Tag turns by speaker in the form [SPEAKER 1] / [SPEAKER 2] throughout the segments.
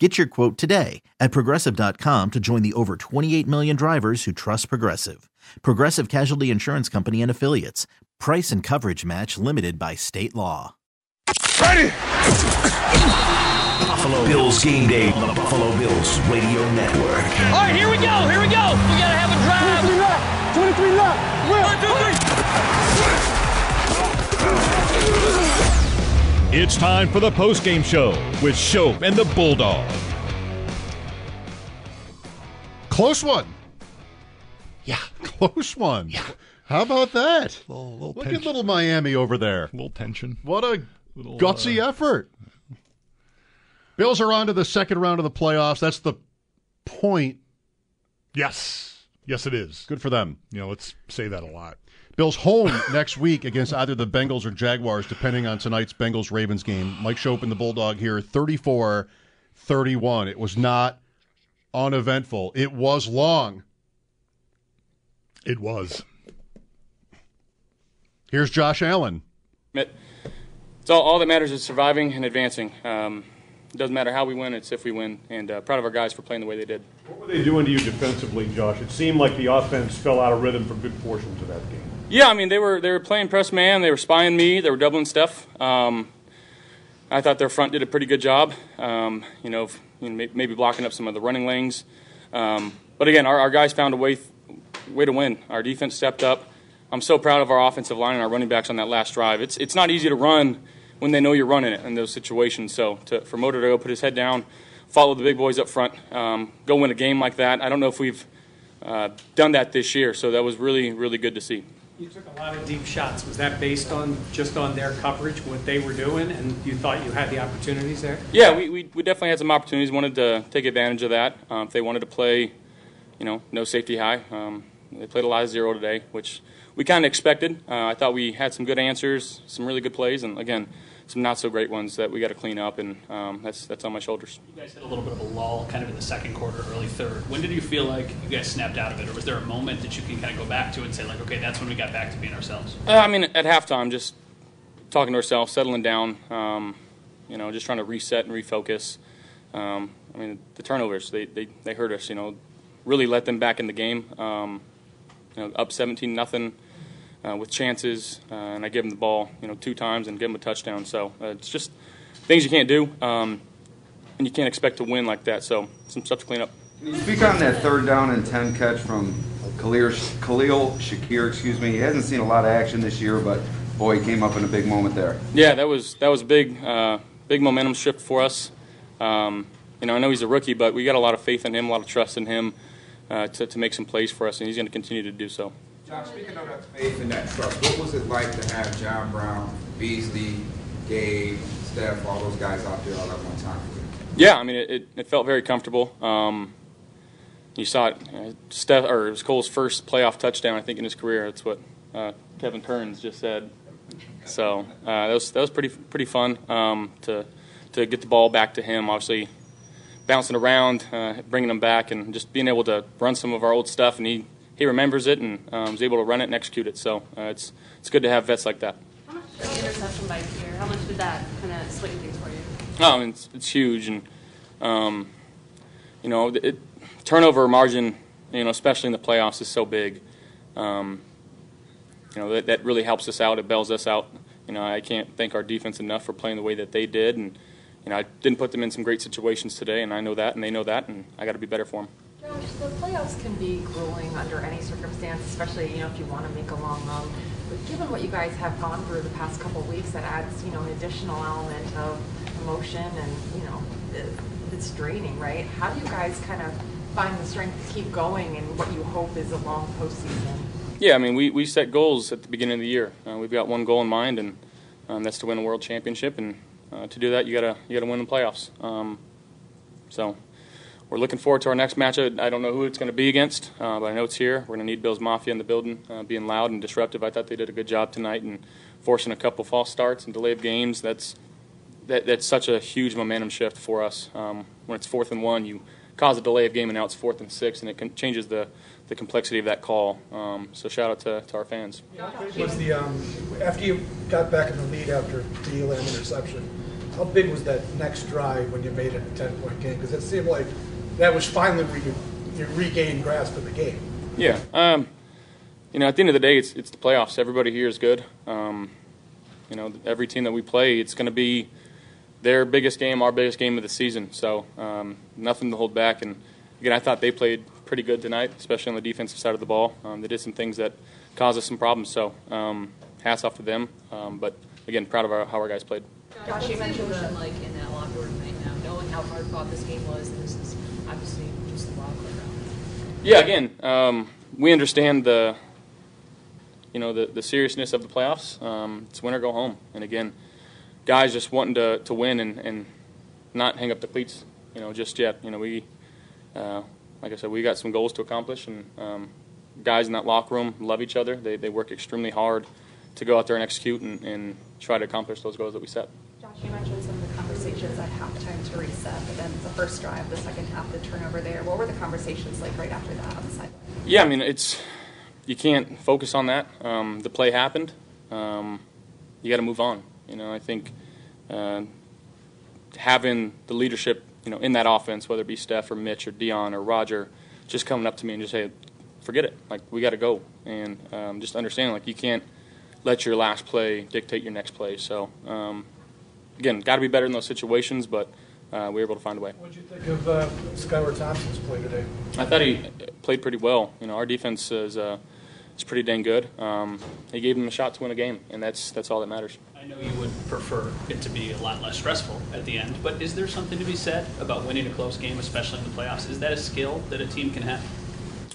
[SPEAKER 1] Get your quote today at progressive.com to join the over 28 million drivers who trust Progressive. Progressive Casualty Insurance Company and Affiliates. Price and coverage match limited by state law.
[SPEAKER 2] Ready!
[SPEAKER 3] Buffalo Bills game day on the Buffalo Bills Radio Network.
[SPEAKER 4] All right, here we go. Here we go. We got to have a drive.
[SPEAKER 5] 23 left. 23 left. Will.
[SPEAKER 4] One, two, three.
[SPEAKER 2] It's time for the post-game show with Schopp and the Bulldog.
[SPEAKER 6] Close one. Yeah, close one. Yeah. How about that?
[SPEAKER 7] Little, little
[SPEAKER 6] Look
[SPEAKER 7] tension.
[SPEAKER 6] at little Miami over there.
[SPEAKER 7] A little tension.
[SPEAKER 6] What a
[SPEAKER 7] Little,
[SPEAKER 6] gutsy
[SPEAKER 7] uh,
[SPEAKER 6] effort. Bills are on to the second round of the playoffs. That's the point.
[SPEAKER 7] Yes. Yes, it is.
[SPEAKER 6] Good for them.
[SPEAKER 7] You know, let's say that a lot.
[SPEAKER 6] Bills home next week against either the Bengals or Jaguars, depending on tonight's Bengals Ravens game. Mike Schopp and the Bulldog here, 34 31. It was not uneventful. It was long.
[SPEAKER 7] It was.
[SPEAKER 6] Here's Josh Allen.
[SPEAKER 8] It's all, all that matters is surviving and advancing. Um, it doesn't matter how we win; it's if we win. And uh, proud of our guys for playing the way they did.
[SPEAKER 9] What were they doing to you defensively, Josh? It seemed like the offense fell out of rhythm for good portions of that game.
[SPEAKER 8] Yeah, I mean they were they were playing press man. They were spying me. They were doubling stuff. Um, I thought their front did a pretty good job. Um, you know, you know, maybe blocking up some of the running lanes. Um, but again, our, our guys found a way way to win. Our defense stepped up. I'm so proud of our offensive line and our running backs on that last drive. It's it's not easy to run when they know you're running it in those situations. So to, for Motor to go put his head down, follow the big boys up front, um, go win a game like that. I don't know if we've uh, done that this year. So that was really really good to see.
[SPEAKER 10] You took a lot of deep shots. Was that based on just on their coverage, what they were doing, and you thought you had the opportunities there?
[SPEAKER 8] Yeah, we, we, we definitely had some opportunities. Wanted to take advantage of that. Um, if they wanted to play, you know, no safety high, um, they played a lot of zero today, which we kind of expected. Uh, I thought we had some good answers, some really good plays, and again, some not so great ones that we got to clean up, and um, that's that's on my shoulders.
[SPEAKER 11] You guys hit a little bit of a lull kind of in the second quarter, early third. When did you feel like you guys snapped out of it, or was there a moment that you can kind of go back to and say, like, okay, that's when we got back to being ourselves?
[SPEAKER 8] Uh, I mean, at halftime, just talking to ourselves, settling down, um, you know, just trying to reset and refocus. Um, I mean, the turnovers, they, they, they hurt us, you know, really let them back in the game. Um, you know, up 17 nothing uh, with chances, uh, and I give him the ball, you know, two times and give him a touchdown. So uh, it's just things you can't do, um, and you can't expect to win like that. So some stuff to clean up.
[SPEAKER 12] Can you speak on that third down and 10 catch from Khalil, Khalil Shakir, excuse me? He hasn't seen a lot of action this year, but boy, he came up in a big moment there.
[SPEAKER 8] Yeah, that was that was a big uh, big momentum shift for us. Um, you know, I know he's a rookie, but we got a lot of faith in him, a lot of trust in him uh, to, to make some plays for us, and he's going to continue to do so.
[SPEAKER 13] John, speaking of that faith and that trust, what was it like to have John Brown, Beasley, Gabe, Steph, all those guys out there all at one time?
[SPEAKER 8] Yeah, I mean, it, it, felt very comfortable. Um, you saw it, uh, Steph, or it was Cole's first playoff touchdown, I think, in his career. That's what uh, Kevin Kearns just said. So uh, that was that was pretty pretty fun um, to to get the ball back to him. Obviously, bouncing around, uh, bringing him back, and just being able to run some of our old stuff. And he he remembers it and um, is able to run it and execute it. So uh, it's it's good to have vets like that.
[SPEAKER 14] How much the interception by Poyer? How much did that kind of swing things for you?
[SPEAKER 8] No, I mean, it's, it's huge, and um, you know, it, turnover margin, you know, especially in the playoffs, is so big. Um, you know, that, that really helps us out. It bails us out. You know, I can't thank our defense enough for playing the way that they did, and you know, I didn't put them in some great situations today, and I know that, and they know that, and I got to be better for them.
[SPEAKER 15] Josh, the playoffs can be grueling under any circumstance, especially you know if you want to make a long run. But given what you guys have gone through the past couple weeks, that adds you know an additional element of emotion, and you know it, it's draining, right? How do you guys kind of find the strength to keep going in what you hope is a long postseason?
[SPEAKER 8] Yeah, I mean, we, we set goals at the beginning of the year. Uh, we've got one goal in mind, and um, that's to win a world championship. And uh, to do that, you gotta you gotta win the playoffs. Um, so we're looking forward to our next matchup. I don't know who it's going to be against, uh, but I know it's here. We're going to need Bills Mafia in the building, uh, being loud and disruptive. I thought they did a good job tonight and forcing a couple false starts and delay of games. That's that, that's such a huge momentum shift for us. Um, when it's fourth and one, you cause a delay of game, and now it's fourth and six, and it can, changes the, the complexity of that call. Um, so shout out to, to our fans.
[SPEAKER 16] Was the um, after you got back in the lead after the Elam interception? How big was that next drive when you made it a ten point game? Because it seemed like that was finally where you, you regained grasp of the game.
[SPEAKER 8] Yeah. Um, you know, at the end of the day, it's it's the playoffs. Everybody here is good. Um, you know, every team that we play, it's going to be their biggest game, our biggest game of the season. So um, nothing to hold back. And again, I thought they played pretty good tonight, especially on the defensive side of the ball. Um, they did some things that caused us some problems. So um, hats off to them. Um, but again, proud of our, how our guys played.
[SPEAKER 13] Josh, you mentioned the like in that locker room right now, knowing how hard fought this game was. This is obviously just a wild card round.
[SPEAKER 8] Yeah, again, um, we understand the you know the, the seriousness of the playoffs. Um, it's win or go home, and again, guys just wanting to, to win and, and not hang up the cleats, you know, just yet. You know, we, uh, like I said, we got some goals to accomplish, and um, guys in that locker room love each other. They, they work extremely hard to go out there and execute and, and try to accomplish those goals that we set.
[SPEAKER 15] Josh, you mentioned some of the conversations at halftime to reset, but then the first drive, the second half, the turnover there. What were the conversations like right after that on the sideline?
[SPEAKER 8] Yeah, I mean, it's you can't focus on that. Um, the play happened. Um, you got to move on. You know, I think uh, having the leadership, you know, in that offense, whether it be Steph or Mitch or Dion or Roger, just coming up to me and just say, "Forget it. Like we got to go," and um, just understanding like you can't let your last play dictate your next play. So um, again, got to be better in those situations, but uh, we were able to find a way.
[SPEAKER 16] What did you think of uh, Skylar Thompson's play today?
[SPEAKER 8] I thought he played pretty well. You know, our defense is uh, is pretty dang good. Um, he gave him a shot to win a game, and that's that's all that matters.
[SPEAKER 11] I know you would prefer it to be a lot less stressful at the end, but is there something to be said about winning a close game, especially in the playoffs? Is that a skill that a team can have?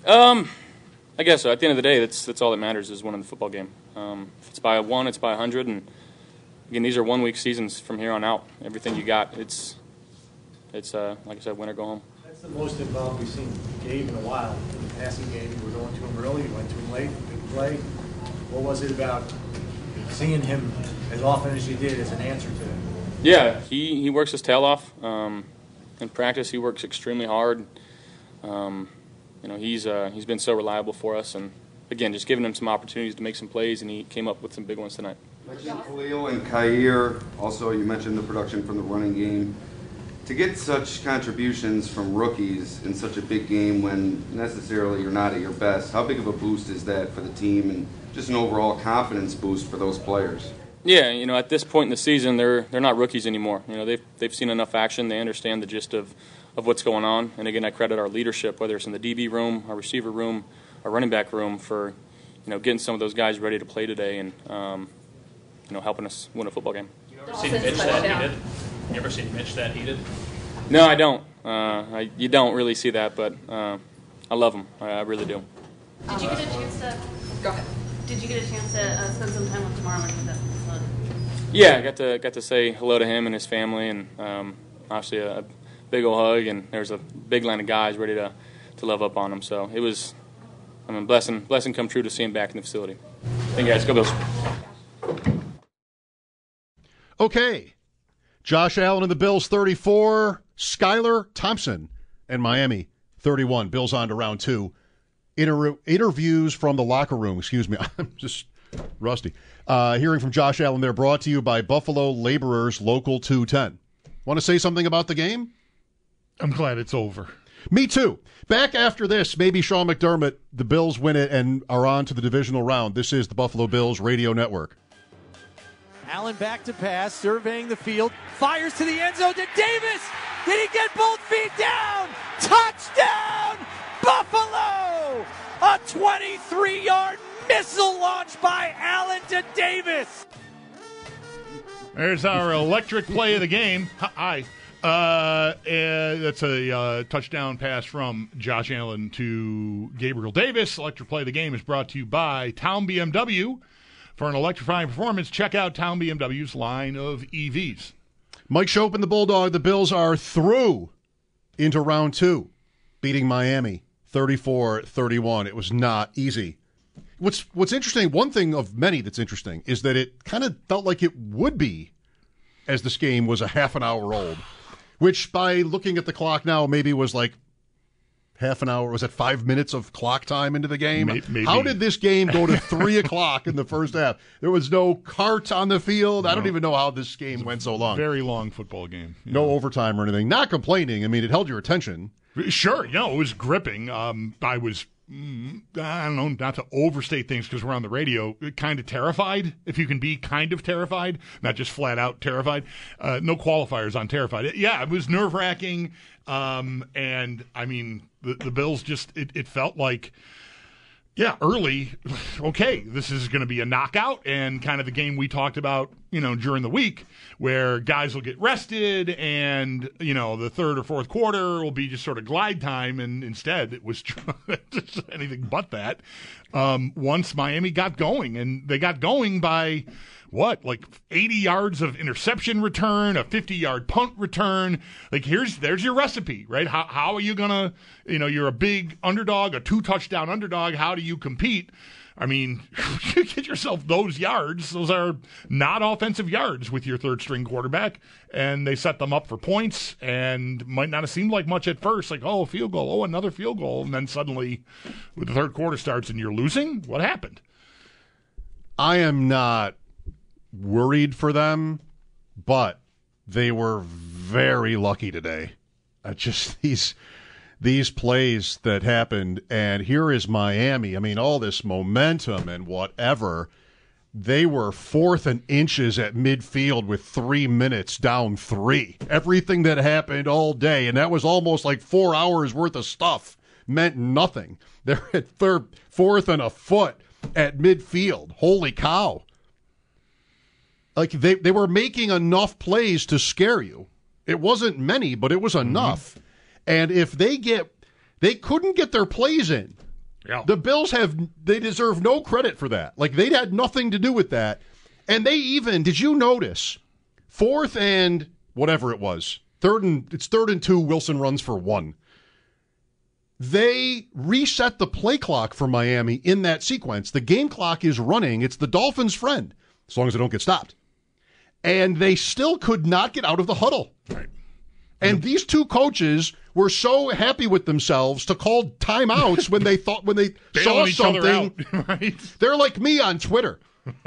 [SPEAKER 8] Um, I guess so. At the end of the day, that's that's all that matters is winning the football game. Um, if it's by a one, it's by a hundred, and again, these are one week seasons from here on out. Everything you got, it's it's uh, like I said, win or go home.
[SPEAKER 17] That's the most involved we've seen Gabe in a while. In the passing game, you were going to him early, you went to him late, big play. What was it about seeing him as often as you did as an answer to him?
[SPEAKER 8] Yeah, he, he works his tail off. Um, in practice, he works extremely hard. Um, you know, he's uh, he's been so reliable for us, and again, just giving him some opportunities to make some plays, and he came up with some big ones tonight.
[SPEAKER 12] Mentioned Khalil and Kaiir. Also, you mentioned the production from the running game. To get such contributions from rookies in such a big game when necessarily you're not at your best, how big of a boost is that for the team and just an overall confidence boost for those players?
[SPEAKER 8] Yeah, you know, at this point in the season, they're they're not rookies anymore. You know, they've they've seen enough action. They understand the gist of, of what's going on. And again, I credit our leadership, whether it's in the DB room, our receiver room, our running back room, for you know getting some of those guys ready to play today and um, you know helping us win a football game.
[SPEAKER 11] You ever seen Mitch that heated? You ever seen Mitch that heated?
[SPEAKER 8] No, I don't. Uh, I, you don't really see that, but uh, I love him. I, I really do.
[SPEAKER 14] Did you get a chance to go ahead? Did you get a chance to uh, spend some time with Damar when he was the sun?
[SPEAKER 8] Yeah, I got to got to say hello to him and his family, and um, obviously a, a big old hug. And there's a big line of guys ready to, to love up on him. So it was, I mean, blessing blessing come true to see him back in the facility. Thank you guys. Go Bills.
[SPEAKER 6] Okay. Josh Allen and the Bills 34, Skylar Thompson and Miami 31. Bills on to round two. inter- interviews from the locker room. Excuse me, I'm just rusty. Uh, hearing from Josh Allen there, brought to you by Buffalo Laborers Local 210. Want to say something about the game?
[SPEAKER 7] I'm glad it's over.
[SPEAKER 6] Me too. Back after this, maybe Sean McDermott, the Bills win it and are on to the divisional round. This is the Buffalo Bills Radio Network.
[SPEAKER 18] Allen back to pass, surveying the field, fires to the end zone to Davis. Did he get both feet down? Touchdown, Buffalo! A 23 yard missile launch by Allen to Davis.
[SPEAKER 7] There's our electric play of the game. Hi. Uh, that's a uh, touchdown pass from Josh Allen to Gabriel Davis. Electric play of the game is brought to you by Town BMW. For an electrifying performance, check out Town BMW's line of EVs.
[SPEAKER 6] Mike Schopp and the Bulldog, the Bills are through into round two, beating Miami 34 31. It was not easy. What's what's interesting, one thing of many that's interesting, is that it kind of felt like it would be as this game was a half an hour old, which by looking at the clock now maybe was like half an hour. Was it five minutes of clock time into the game?
[SPEAKER 7] Maybe.
[SPEAKER 6] How did this game go to three o'clock in the first half? There was no cart on the field. I don't even know how this game went so long.
[SPEAKER 7] Very long football game.
[SPEAKER 6] No overtime or anything. Not complaining. I mean, it held your attention.
[SPEAKER 7] Sure, you know, it was gripping. Um, I was, mm, I don't know, not to overstate things because we're on the radio, kind of terrified, if you can be kind of terrified, not just flat out terrified. Uh, no qualifiers on terrified. Yeah, it was nerve wracking. Um, and I mean, the, the Bills just, it, it felt like, yeah, early, okay, this is going to be a knockout and kind of the game we talked about, you know, during the week where guys will get rested and, you know, the third or fourth quarter will be just sort of glide time. And instead, it was just anything but that. Um, once Miami got going, and they got going by what, like 80 yards of interception return, a 50 yard punt return. Like, here's, there's your recipe, right? How, how are you to, you know, you're a big underdog, a two touchdown underdog. How do you compete? I mean, you get yourself those yards. Those are not offensive yards with your third string quarterback, and they set them up for points. And might not have seemed like much at first, like oh, a field goal, oh, another field goal, and then suddenly, the third quarter starts and you're losing, what happened?
[SPEAKER 6] I am not worried for them, but they were very lucky today. Uh, just these these plays that happened, and here is Miami. I mean, all this momentum and whatever. They were fourth and inches at midfield with three minutes down three. Everything that happened all day, and that was almost like four hours worth of stuff, meant nothing. They're at third, fourth and a foot at midfield. Holy cow like they, they were making enough plays to scare you. It wasn't many, but it was mm-hmm. enough. And if they get they couldn't get their plays in.
[SPEAKER 7] Yeah.
[SPEAKER 6] The Bills have they deserve no credit for that. Like they had nothing to do with that. And they even did you notice fourth and whatever it was. Third and it's third and 2 Wilson runs for 1. They reset the play clock for Miami in that sequence. The game clock is running. It's the Dolphins' friend as long as they don't get stopped and they still could not get out of the huddle.
[SPEAKER 7] Right.
[SPEAKER 6] And these two coaches were so happy with themselves to call timeouts when they thought when they saw
[SPEAKER 7] Bailing each other
[SPEAKER 6] something.
[SPEAKER 7] out, right?
[SPEAKER 6] They're like me on Twitter.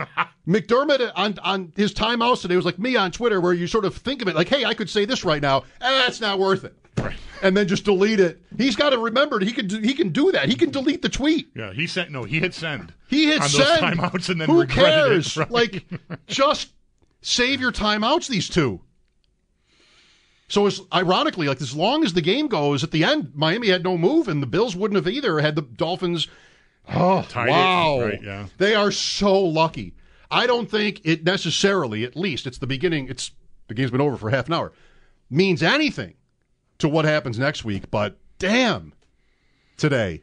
[SPEAKER 6] McDermott on on his timeouts today was like me on Twitter, where you sort of think of it like, "Hey, I could say this right now. Eh, that's not worth it."
[SPEAKER 7] Right.
[SPEAKER 6] And then just delete it. He's got to remember he can do, he can do that. He can delete the tweet.
[SPEAKER 7] Yeah, he sent no, he hit send.
[SPEAKER 6] He hit
[SPEAKER 7] on
[SPEAKER 6] send.
[SPEAKER 7] those timeouts and then
[SPEAKER 6] Who cares?
[SPEAKER 7] it. right?
[SPEAKER 6] Like, just save your timeouts. These two. So as ironically, like as long as the game goes, at the end, Miami had no move, and the Bills wouldn't have either. Had the Dolphins. Oh
[SPEAKER 7] Tied
[SPEAKER 6] wow!
[SPEAKER 7] Right, yeah.
[SPEAKER 6] They are so lucky. I don't think it necessarily, at least, it's the beginning. It's the game's been over for half an hour. Means anything to what happens next week. But damn, today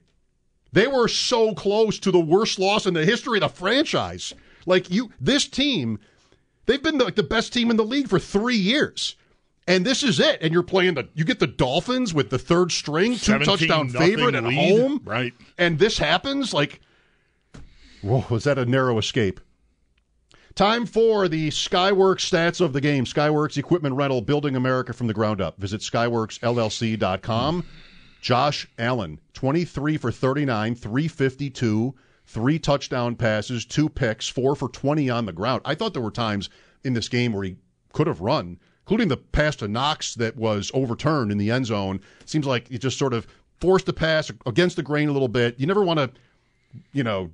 [SPEAKER 6] they were so close to the worst loss in the history of the franchise. Like you, this team, they've been like the best team in the league for three years. And this is it. And you're playing the you get the Dolphins with the third string, two touchdown favorite at
[SPEAKER 7] lead.
[SPEAKER 6] home.
[SPEAKER 7] Right.
[SPEAKER 6] And this happens like Whoa, was that a narrow escape? Time for the Skyworks stats of the game. Skyworks Equipment Rental, building America from the ground up. Visit skyworksllc.com. Josh Allen, 23 for 39, 352, three touchdown passes, two picks, four for 20 on the ground. I thought there were times in this game where he could have run, including the pass to Knox that was overturned in the end zone. Seems like he just sort of forced the pass against the grain a little bit. You never want to, you know,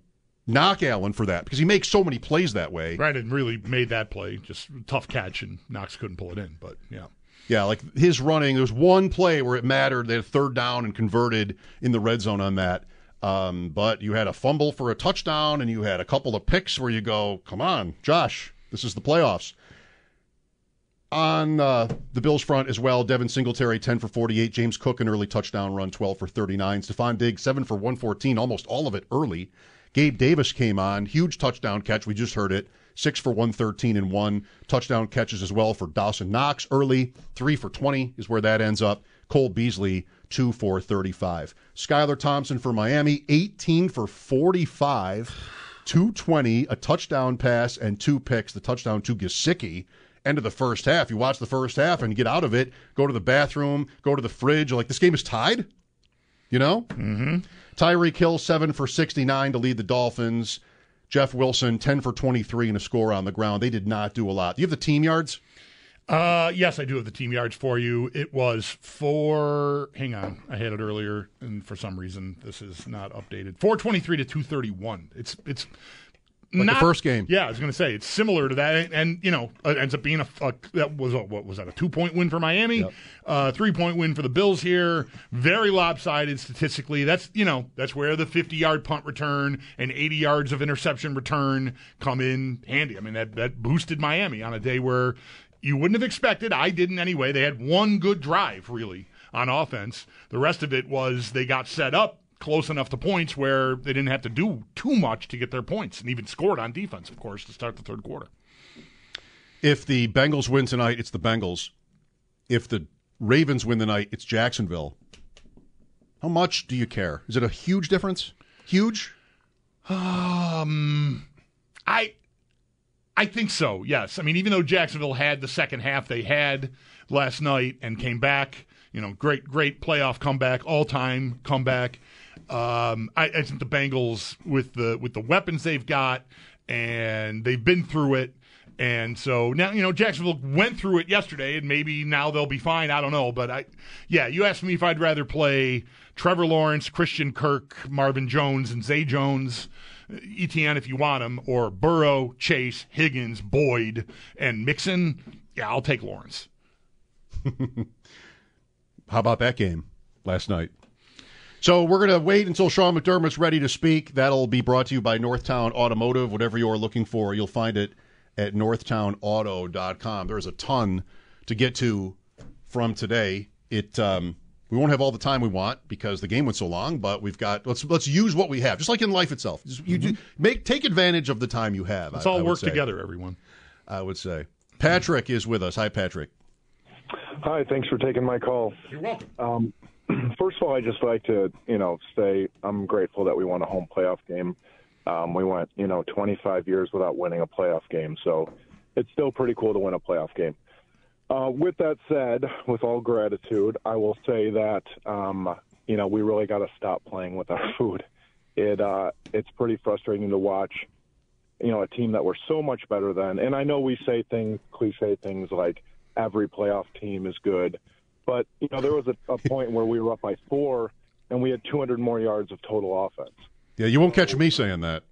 [SPEAKER 6] knock Allen for that because he makes so many plays that way.
[SPEAKER 7] Right, and really made that play. Just tough catch, and Knox couldn't pull it in. But yeah.
[SPEAKER 6] Yeah, like his running. There was one play where it mattered. They had third down and converted in the red zone on that. Um, but you had a fumble for a touchdown, and you had a couple of picks where you go, "Come on, Josh, this is the playoffs." On uh, the Bills front as well, Devin Singletary, 10 for 48. James Cook, an early touchdown run, 12 for 39. Stefon Diggs, 7 for 114, almost all of it early. Gabe Davis came on, huge touchdown catch. We just heard it six for 113 and one. Touchdown catches as well for Dawson Knox early, three for 20 is where that ends up. Cole Beasley, two for 35. Skylar Thompson for Miami, 18 for 45, 220, a touchdown pass, and two picks. The touchdown to Gesicki. End of the first half. You watch the first half and get out of it, go to the bathroom, go to the fridge. Like, this game is tied? You know?
[SPEAKER 7] Mm-hmm.
[SPEAKER 6] Tyreek Hill, 7 for 69 to lead the Dolphins. Jeff Wilson, 10 for 23 and a score on the ground. They did not do a lot. Do you have the team yards?
[SPEAKER 7] Uh, yes, I do have the team yards for you. It was for, hang on, I had it earlier, and for some reason this is not updated. 423 to 231. It's, it's,
[SPEAKER 6] Like
[SPEAKER 7] not,
[SPEAKER 6] the first game.
[SPEAKER 7] Yeah, I was going to say it's similar to that, and, you know, it ends up being a, a that was a, what was that a two point win for Miami, uh, three point win for the Bills here. Very lopsided statistically. That's you know that's where the fifty yard punt return and eighty yards of interception return come in handy. I mean that that boosted Miami on a day where you wouldn't have expected. I didn't anyway. They had one good drive really on offense. The rest of it was they got set up close enough to points where they didn't have to do too much to get their points and even scored on defense, of course, to start the third quarter.
[SPEAKER 6] If the Bengals win tonight, it's the Bengals. If the Ravens win tonight, it's Jacksonville. How much do you care? Is it a huge difference? Huge?
[SPEAKER 7] Um, I, I think so. Yes. I mean, even though Jacksonville had the second half they had last night and came back, you know, great, great playoff comeback, all time comeback. Um, I, I think the Bengals with the with the weapons they've got and they've been through it. And so now, you know, Jacksonville went through it yesterday, and maybe now they'll be fine. I don't know, but I, yeah, you asked me if I'd rather play Trevor Lawrence, Christian Kirk, Marvin Jones, and Zay Jones, ETN if you want him, or Burrow, Chase, Higgins, Boyd, and Mixon. Yeah, I'll take Lawrence.
[SPEAKER 6] How about that game last night? So we're going to wait until Sean McDermott's ready to speak. That'll be brought to you by Northtown Automotive. Whatever you're looking for, you'll find it at northtownauto.com. There's a ton to get to from today. It um, we won't have all the time we want because the game went so long, but we've got let's let's use what we have, just like in life itself. Just, you do, make take advantage of the time you have.
[SPEAKER 7] Let's
[SPEAKER 6] I-
[SPEAKER 7] all
[SPEAKER 6] I would
[SPEAKER 7] work
[SPEAKER 6] say.
[SPEAKER 7] together, everyone.
[SPEAKER 6] I would say. Patrick is with us. Hi, Patrick.
[SPEAKER 19] Hi, thanks for taking my call.
[SPEAKER 7] You're welcome.
[SPEAKER 19] Um, first of all, I just like to, you know, say I'm grateful that we won a home playoff game. Um, we went, you know, 25 years without winning a playoff game, so it's still pretty cool to win a playoff game. Uh, with that said, with all gratitude, I will say that, um, you know, we really got to stop playing with our food. It uh, it's pretty frustrating to watch. You know, a team that we're so much better than, and I know we say things, cliche things like every playoff team is good, but you know, there was a, a point where we were up by four, and we had 200 more yards of total offense.
[SPEAKER 6] Yeah, you won't catch me saying that.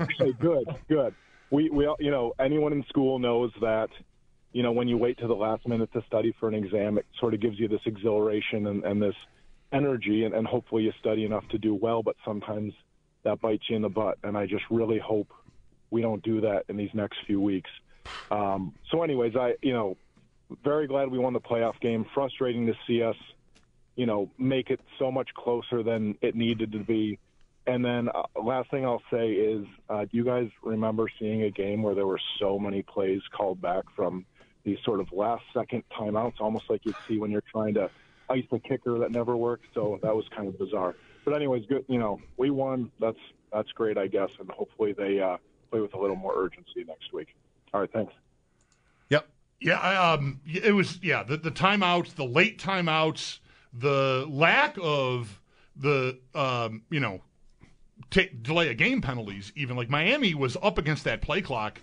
[SPEAKER 19] Okay, good, good. We, we, all- you know, anyone in school knows that, you know, when you wait to the last minute to study for an exam, it sort of gives you this exhilaration and, and this energy, and, and hopefully you study enough to do well. But sometimes that bites you in the butt, and I just really hope we don't do that in these next few weeks. Um, so, anyways, I, you know, very glad we won the playoff game. Frustrating to see us, you know, make it so much closer than it needed to be. And then uh, last thing I'll say is, uh, do you guys remember seeing a game where there were so many plays called back from these sort of last second timeouts, almost like you'd see when you're trying to ice a kicker that never worked? So that was kind of bizarre. But anyways, good. You know, we won. That's that's great, I guess, and hopefully they uh, play with a little more urgency next week. All right, thanks.
[SPEAKER 6] Yep.
[SPEAKER 7] Yeah, um, it was yeah the the timeouts, the late timeouts the lack of the um, you know ta delay of game penalties, even like Miami was up against that play clock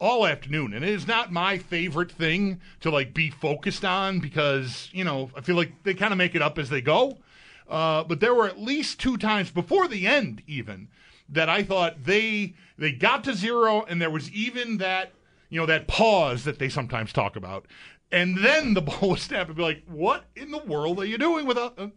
[SPEAKER 7] all afternoon, and it is not my favorite thing to like be focused on because you know I feel like they kind of make it up as they go. Uh, but there were at least two times before the end, even that I thought they they got to zero, and there was even that you know that pause that they sometimes talk about, and then the ball was snapped and be like, "What in the world are you doing without?" Uh,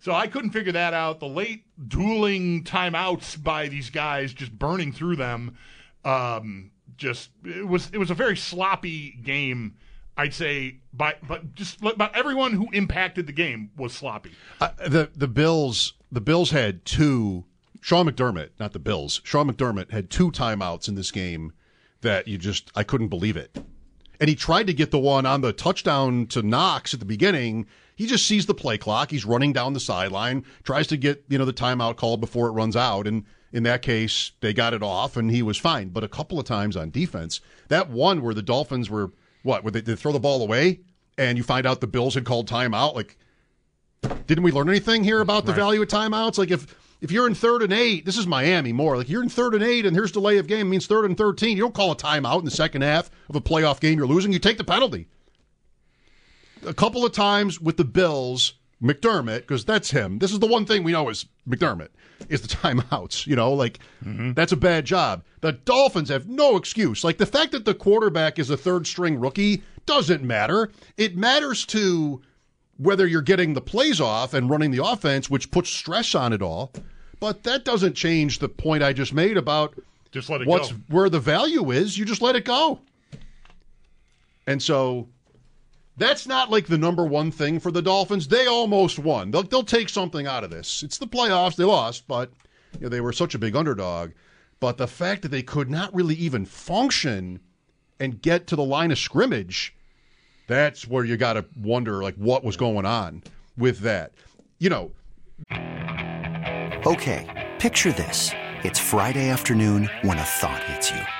[SPEAKER 7] so I couldn't figure that out. The late dueling timeouts by these guys, just burning through them, um, just it was it was a very sloppy game. I'd say, by but just about everyone who impacted the game was sloppy.
[SPEAKER 6] Uh, the the Bills the Bills had two. Sean McDermott, not the Bills. Sean McDermott had two timeouts in this game that you just I couldn't believe it. And he tried to get the one on the touchdown to Knox at the beginning. He just sees the play clock. He's running down the sideline, tries to get you know the timeout called before it runs out, and in that case they got it off and he was fine. But a couple of times on defense, that one where the Dolphins were what? Would they, they throw the ball away and you find out the Bills had called timeout? Like, didn't we learn anything here about the
[SPEAKER 7] Right.
[SPEAKER 6] value of timeouts? Like if if you're in third and eight, this is Miami more. Like you're in third and eight, and here's delay of game means third and thirteen. You don't call a timeout in the second half of a playoff game you're losing. You take the penalty. A couple of times with the Bills, McDermott, because that's him. This is the one thing we know is McDermott is the timeouts. You know, like mm-hmm. that's a bad job. The Dolphins have no excuse. Like the fact that the quarterback is a third string rookie doesn't matter. It matters to whether you're getting the plays off and running the offense, which puts stress on it all. But that doesn't change the point I just made about
[SPEAKER 7] Just let it
[SPEAKER 6] what's
[SPEAKER 7] go.
[SPEAKER 6] where the value is. You just let it go. And so that's not like the number one thing for the Dolphins. They almost won. They'll, they'll take something out of this. It's the playoffs. They lost, but you know, they were such a big underdog. But the fact that they could not really even function and get to the line of scrimmage, that's where you got to wonder like what was going on with that. You know,
[SPEAKER 20] Okay, picture this. It's Friday afternoon when a thought hits you.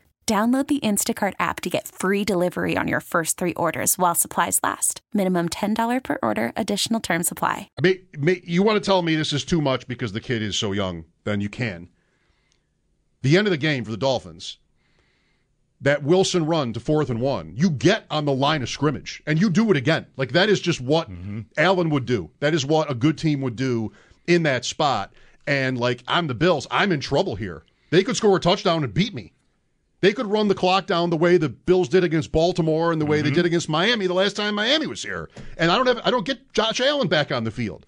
[SPEAKER 21] Download the Instacart app to get free delivery on your first three orders while supplies last. Minimum $10 per order, additional term supply.
[SPEAKER 6] May, may, you want to tell me this is too much because the kid is so young? Then you can. The end of the game for the Dolphins, that Wilson run to fourth and one, you get on the line of scrimmage and you do it again. Like that is just what mm-hmm. Allen would do. That is what a good team would do in that spot. And like I'm the Bills, I'm in trouble here. They could score a touchdown and beat me. They could run the clock down the way the Bills did against Baltimore and the way they mm-hmm. did against Miami the last time Miami was here. And I don't have I don't get Josh Allen back on the field.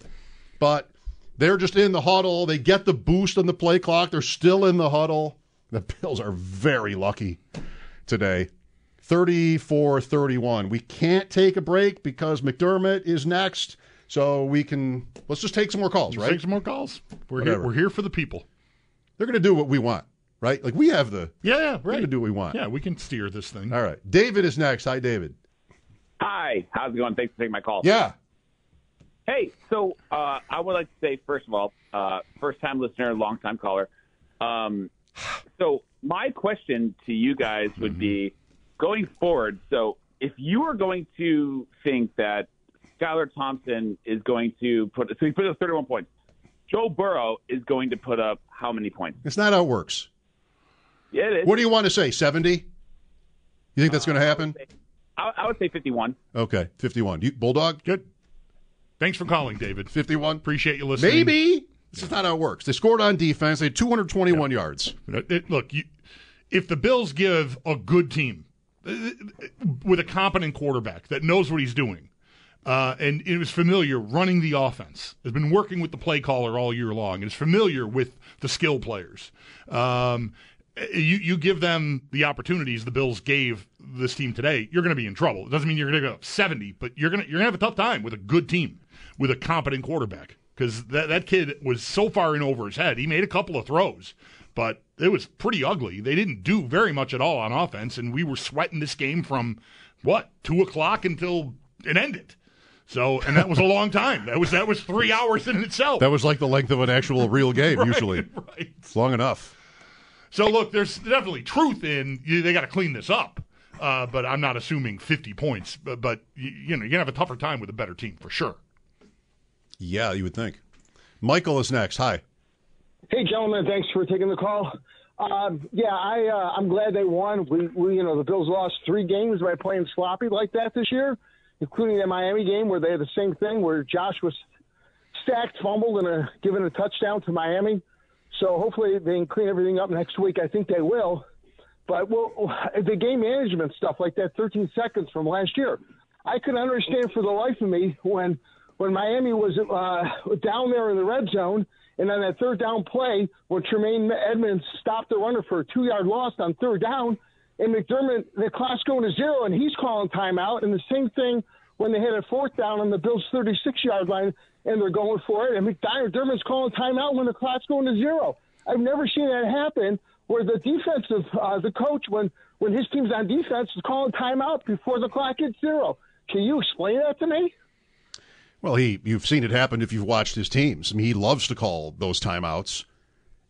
[SPEAKER 6] But they're just in the huddle. They get the boost on the play clock. They're still in the huddle. The Bills are very lucky today. 34 31. We can't take a break because McDermott is next. So we can, let's just take some more calls,
[SPEAKER 7] Let's
[SPEAKER 6] right?
[SPEAKER 7] Take some more calls. We're here, we're here for the people.
[SPEAKER 6] They're going to do what we want, right? Like we have the,
[SPEAKER 7] Yeah, yeah,
[SPEAKER 6] we're going
[SPEAKER 7] right.
[SPEAKER 6] to do what we want.
[SPEAKER 7] Yeah, we can steer this thing.
[SPEAKER 6] All right. David is next. Hi, David.
[SPEAKER 22] Hi, how's it going? Thanks for taking my call.
[SPEAKER 6] Yeah.
[SPEAKER 22] Hey, so uh, I would like to say, first of all, uh, first time listener, long time caller. Um, so my question to you guys would be going forward. So if you are going to think that Skylar Thompson is going to put, so he put up 31 points. Joe Burrow is going to put up how many points?
[SPEAKER 6] It's not how it works.
[SPEAKER 22] Yeah, it is.
[SPEAKER 6] What do you want to say? 70? You think that's going to happen?
[SPEAKER 22] I, I would say 51.
[SPEAKER 6] Okay, 51. You, Bulldog?
[SPEAKER 7] Good. Thanks for calling, David.
[SPEAKER 6] 51.
[SPEAKER 7] Appreciate you listening.
[SPEAKER 6] Maybe. This is not how it works. They scored on defense. They had 221 yards.
[SPEAKER 7] It- it- look, you, if the Bills give a good team uh, with a competent quarterback that knows what he's doing, uh, and it was familiar running the offense, has been working with the play caller all year long, and is familiar with the skill players. Um, Uh, you you give them the opportunities the Bills gave this team today, you're going to be in trouble. It doesn't mean you're going to go up 70, but you're going to you're going to have a tough time with a good team with a competent quarterback because that that kid was so far in over his head. He made a couple of throws, but it was pretty ugly. They didn't do very much at all on offense, and we were sweating this game from what two o'clock until it ended. So, and that was a long time. That was that was three hours in itself.
[SPEAKER 6] That was like the length of an actual real game,
[SPEAKER 7] Right,
[SPEAKER 6] usually.
[SPEAKER 7] right.
[SPEAKER 6] It's long enough.
[SPEAKER 7] So look, there's definitely truth in you, they got to clean this up. Uh, but I'm not assuming 50 points. But, but you, you know, you're gonna have a tougher time with a better team for sure.
[SPEAKER 6] Yeah, you would think. Michael is next. Hi.
[SPEAKER 23] Hey, gentlemen, thanks for taking the call. Um, yeah, I uh, I'm glad they won. We, we you know the Bills lost three games by playing sloppy like that this year, including that Miami game where they had the same thing where Josh was stacked, fumbled, and a, given a touchdown to Miami. So hopefully they can clean everything up next week. I think they will. But well, the game management stuff like that 13 seconds from last year, I couldn't understand for the life of me when when Miami was uh, down there in the red zone, and on that third down play when Tremaine Edmunds stopped the runner for a two yard loss on third down, and McDermott the clock's going to zero, and he's calling timeout, and the same thing when they hit a fourth down on the Bills' 36 yard line, and they're going for it, and McDermott's calling timeout when the clock's going to zero. I've never seen that happen where the defensive uh, the coach when when his team's on defense is calling timeout before the clock hits zero. Can you explain that to me?
[SPEAKER 6] Well, he you've seen it happen if you've watched his teams. I mean, he loves to call those timeouts,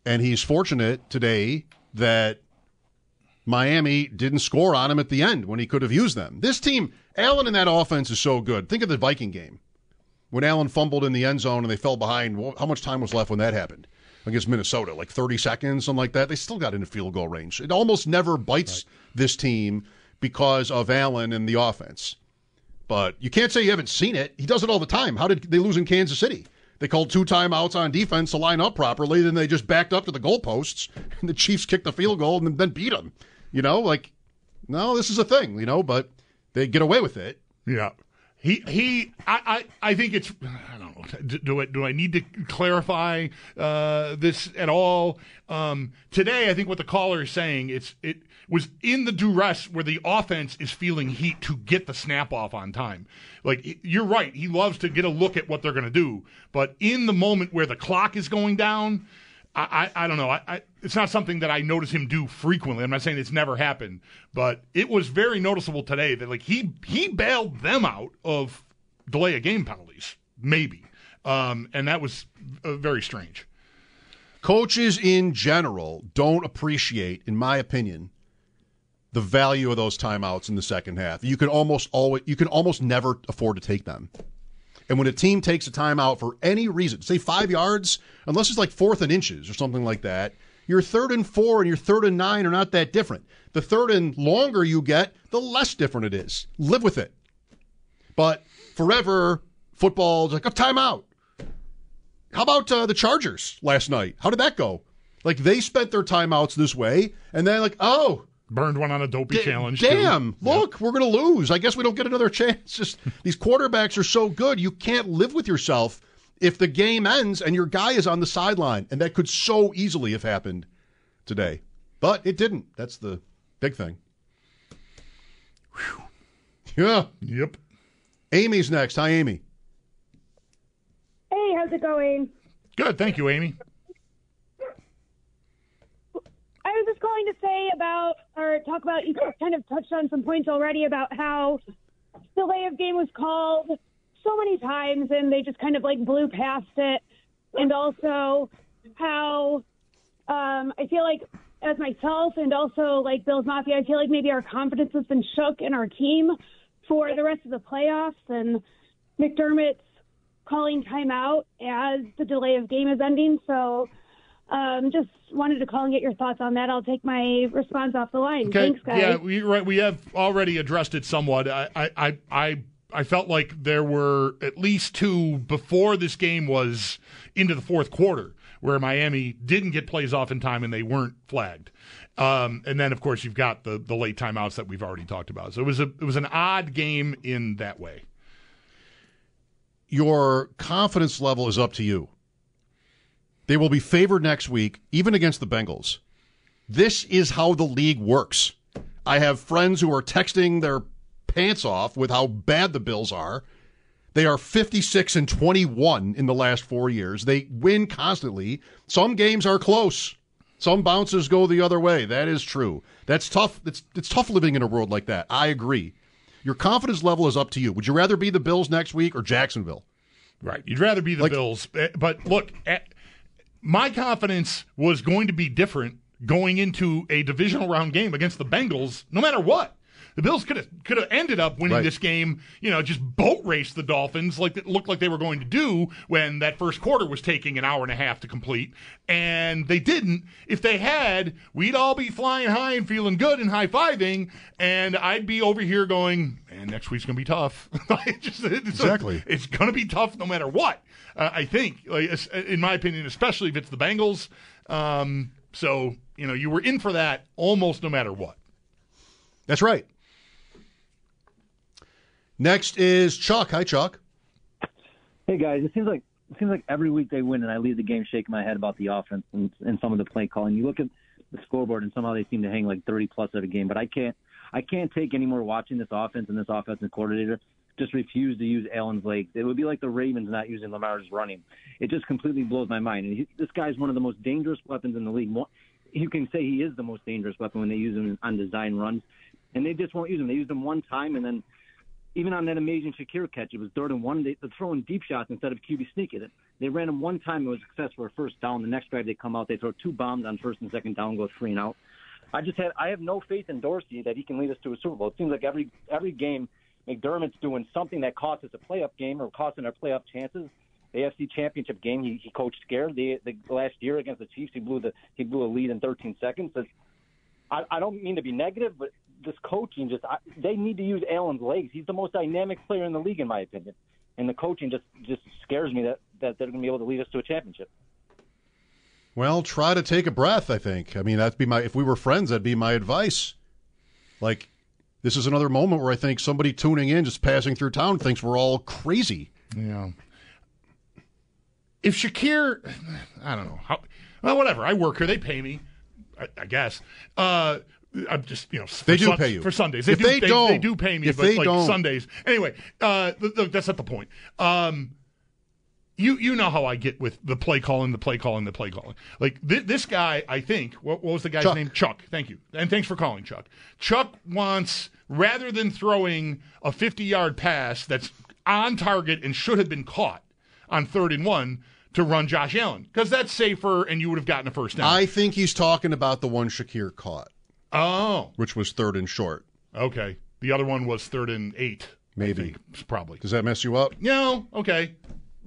[SPEAKER 6] and he's fortunate today that Miami didn't score on him at the end when he could have used them. This team, Allen in that offense is so good. Think of the Viking game when Allen fumbled in the end zone and they fell behind. How much time was left when that happened against Minnesota? Like 30 seconds, something like that. They still got into field goal range. It almost never bites this team because of Allen and the offense. But you can't say you haven't seen it. He does it all the time. How did they lose in Kansas City? They called two timeouts on defense to line up properly, then they just backed up to the goalposts, and the Chiefs kicked the field goal and then beat them. You know, like, no, this is a thing, you know, but they get away with it.
[SPEAKER 7] Yeah. He he. I, I, I think it's. I don't know. Do, do I do I need to clarify uh, this at all? Um, today, I think what the caller is saying it's it was in the duress where the offense is feeling heat to get the snap off on time. Like you're right. He loves to get a look at what they're going to do, but in the moment where the clock is going down. I, I, don't know. I, I, it's not something that I notice him do frequently. I'm not saying it's never happened, but it was very noticeable today that like he he bailed them out of delay of game penalties, maybe, um, and that was uh, very strange.
[SPEAKER 6] Coaches in general don't appreciate, in my opinion, the value of those timeouts in the second half. You can almost always you can almost never afford to take them. And when a team takes a timeout for any reason, say five yards, unless it's like fourth and inches or something like that, your third and four and your third and nine are not that different. The third and longer you get, the less different it is. Live with it. But forever, football's like a timeout. How about uh, the Chargers last night? How did that go? Like they spent their timeouts this way, and then like, oh,
[SPEAKER 7] burned one on a dopey
[SPEAKER 6] da-
[SPEAKER 7] challenge. too.
[SPEAKER 6] Damn! Look, we're going to lose. I guess we don't get another chance. Just these quarterbacks are so good, you can't live with yourself if the game ends and your guy is on the sideline, and that could so easily have happened today. But it didn't. That's the big thing. Yeah.
[SPEAKER 7] Yep.
[SPEAKER 6] Amy's next. Hi, Amy.
[SPEAKER 24] Hey, how's it going?
[SPEAKER 7] Good. Thank you, Amy.
[SPEAKER 24] I was just going to say about, or talk about, you kind of touched on some points already about how the delay of game was called so many times and they just kind of like blew past it. And also how um, I feel like, as myself and also like Bills Mafia, I feel like maybe our confidence has been shook in our team for the rest of the playoffs. And McDermott's calling timeout as the delay of game is ending. So um, just wanted to call and get your thoughts on that. I'll take my response off the line.
[SPEAKER 7] Okay.
[SPEAKER 24] Thanks, guys.
[SPEAKER 7] Yeah, we right. We have already addressed it somewhat. I, I, I, I, I felt like there were at least two before this game was into the fourth quarter where Miami didn't get plays off in time and they weren't flagged. Um, and then, of course, you've got the the late timeouts that we've already talked about. So it was a it was an odd game in that way.
[SPEAKER 6] Your confidence level is up to you. They will be favored next week, even against the Bengals. This is how the league works. I have friends who are texting their pants off with how bad the Bills are. They are 56 and 21 in the last four years. They win constantly. Some games are close. Some bounces go the other way. That is true. That's tough. It's, it's tough living in a world like that. I agree. Your confidence level is up to you. Would you rather be the Bills next week or Jacksonville?
[SPEAKER 7] Right. You'd rather be the Bills. Eh, But look, eh, my confidence was going to be different going into a divisional round game against the Bengals, no matter what. The Bills could have could have ended up winning
[SPEAKER 6] Right.
[SPEAKER 7] this game, you know, just boat race the Dolphins like it looked like they were going to do when that first quarter was taking an hour and a half to complete, and they didn't. If they had, we'd all be flying high and feeling good and high fiving, and I'd be over here going, "Man, next week's gonna be tough." Just- it's-
[SPEAKER 6] Exactly.
[SPEAKER 7] it's going to be tough no matter what. Uh, I think, like, in my opinion, especially if it's the Bengals. Um, so you know, you were in for that almost no matter what.
[SPEAKER 6] That's right. Next is Chuck. Hi, Chuck.
[SPEAKER 25] Hey guys, it seems like it seems like every week they win, and I leave the game shaking my head about the offense and, and some of the play calling. You look at the scoreboard, and somehow they seem to hang like 30 plus every game. But I can't, I can't take any more watching this offense and this offensive coordinator just refuse to use Allen's legs. It would be like the Ravens not using Lamar's running. It just completely blows my mind. And he, this guy's one of the most dangerous weapons in the league. You can say he is the most dangerous weapon when they use him on design runs, and they just won't use him. They used him one time, and then even on that amazing Shakir catch, it was third and one. They, they're throwing deep shots instead of QB sneaking it. They ran him one time. It was success for a first down. The next drive, they come out. They throw two bombs on first and second down, go three and out. I just had I have no faith in Dorsey that he can lead us to a Super Bowl. It seems like every every game McDermott's doing something that costs us a playoff game or costing our playoff chances. The AFC Championship game, he, he coached scared. The, the last year against the Chiefs, he blew the he blew a lead in 13 seconds. I, I don't mean to be negative, but this coaching just I, they need to use Allen's legs. He's the most dynamic player in the league, in my opinion. And the coaching just just scares me that that they're going to be able to lead us to a championship.
[SPEAKER 6] Well, try to take a breath, I think. I mean, that'd be my if we were friends, that'd be my advice. Like this is another moment where I think somebody tuning in, just passing through town, thinks we're all crazy.
[SPEAKER 7] Yeah. If Shakir, I don't know how. Well, whatever. I work here. They pay me. I, I guess. Uh, I'm just you know
[SPEAKER 6] They do
[SPEAKER 7] Sun-
[SPEAKER 6] pay you.
[SPEAKER 7] for Sundays. They
[SPEAKER 6] If
[SPEAKER 7] do.
[SPEAKER 6] they
[SPEAKER 7] they,
[SPEAKER 6] don't-
[SPEAKER 7] they do pay me.
[SPEAKER 6] if
[SPEAKER 7] but
[SPEAKER 6] they
[SPEAKER 7] like
[SPEAKER 6] don't-
[SPEAKER 7] Sundays. Anyway, uh, th- th- that's not the point. Um, you you know how I get with the play calling, the play calling, the play calling. Like th- this guy, I think. What, what was the guy's
[SPEAKER 6] Chuck.
[SPEAKER 7] name? Chuck. Thank you, and thanks for calling, Chuck. Chuck wants rather than throwing a 50 yard pass that's on target and should have been caught on third and one to run Josh Allen because that's safer and you would have gotten a first down.
[SPEAKER 6] I think he's talking about the one Shakir caught,
[SPEAKER 7] oh,
[SPEAKER 6] which was third and short.
[SPEAKER 7] okay. The other one was third and eight.
[SPEAKER 6] Maybe.
[SPEAKER 7] Probably.
[SPEAKER 6] Does that mess you up?
[SPEAKER 7] No, okay.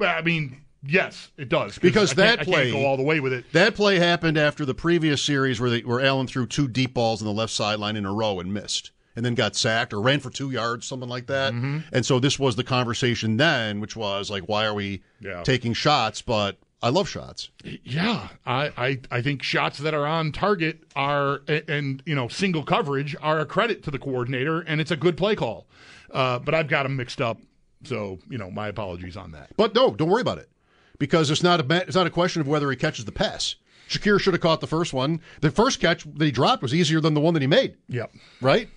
[SPEAKER 7] I mean, yes, it does
[SPEAKER 6] Because that play
[SPEAKER 7] can't go all the way with it.
[SPEAKER 6] That play happened after the previous series where they, where Allen threw two deep balls on the left sideline in a row and missed, and then got sacked or ran for two yards, something like that.
[SPEAKER 7] Mm-hmm.
[SPEAKER 6] And so this was the conversation then, which was like, why are we
[SPEAKER 7] Yeah.
[SPEAKER 6] taking shots? But I love shots.
[SPEAKER 7] Yeah, I, I, I think shots that are on target are and, and you know single coverage are a credit to the coordinator, and it's a good play call. Uh, but I've got them mixed up, so you know my apologies on that.
[SPEAKER 6] But no, don't worry about it because it's not a it's not a question of whether he catches the pass. Shakir should have caught the first one. The first catch that he dropped was easier than the one that he made.
[SPEAKER 7] Yep.
[SPEAKER 6] Right?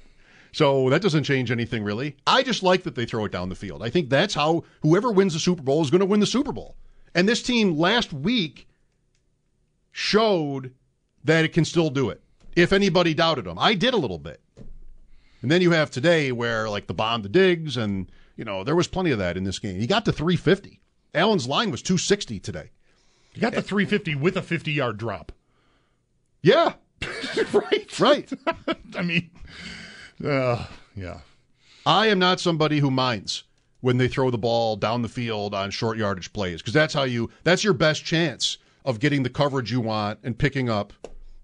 [SPEAKER 6] So that doesn't change anything really. I just like that they throw it down the field. I think that's how whoever wins the Super Bowl is going to win the Super Bowl. And this team last week showed that it can still do it. If anybody doubted them, I did a little bit. And then you have today where like the bomb the Diggs and you know there was plenty of that in this game. He got to 350. Allen's line was 260 today.
[SPEAKER 7] He got the 350 with a 50 yard drop.
[SPEAKER 6] Yeah.
[SPEAKER 7] right.
[SPEAKER 6] Right.
[SPEAKER 7] I mean, uh, yeah.
[SPEAKER 6] I am not somebody who minds when they throw the ball down the field on short yardage plays because that's how you that's your best chance of getting the coverage you want and picking up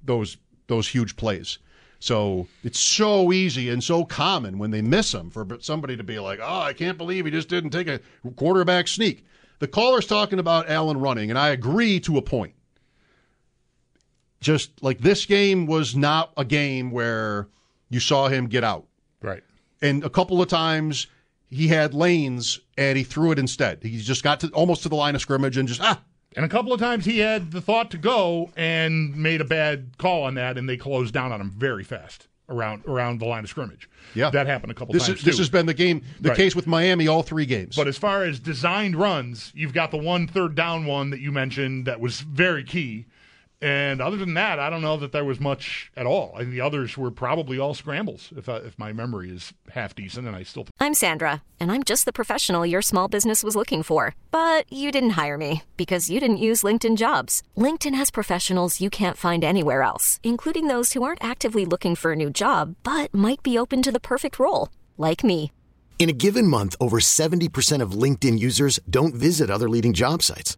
[SPEAKER 6] those those huge plays. So it's so easy and so common when they miss them for somebody to be like, "Oh, I can't believe he just didn't take a quarterback sneak." The caller's talking about Allen running, and I agree to a point. Just like this game was not a game where you saw him get out.
[SPEAKER 7] Right.
[SPEAKER 6] And a couple of times he had lanes and he threw it instead. He just got to almost to the line of scrimmage and just ah.
[SPEAKER 7] And a couple of times he had the thought to go and made a bad call on that, and they closed down on him very fast around around the line of scrimmage.
[SPEAKER 6] Yeah,
[SPEAKER 7] that happened a couple
[SPEAKER 6] this
[SPEAKER 7] times.
[SPEAKER 6] Is, this has been the game, the
[SPEAKER 7] Right.
[SPEAKER 6] case with Miami all three games.
[SPEAKER 7] But as far as designed runs, you've got the one third down one that you mentioned that was very key. And other than that, I don't know that there was much at all. I think the others were probably all scrambles, if I, if my memory is half decent, and I still.
[SPEAKER 26] I'm Sandra, and I'm just the professional your small business was looking for. But you didn't hire me because you didn't use LinkedIn jobs. LinkedIn has professionals you can't find anywhere else, including those who aren't actively looking for a new job but might be open to the perfect role, like me.
[SPEAKER 27] In a given month, over 70% of LinkedIn users don't visit other leading job sites.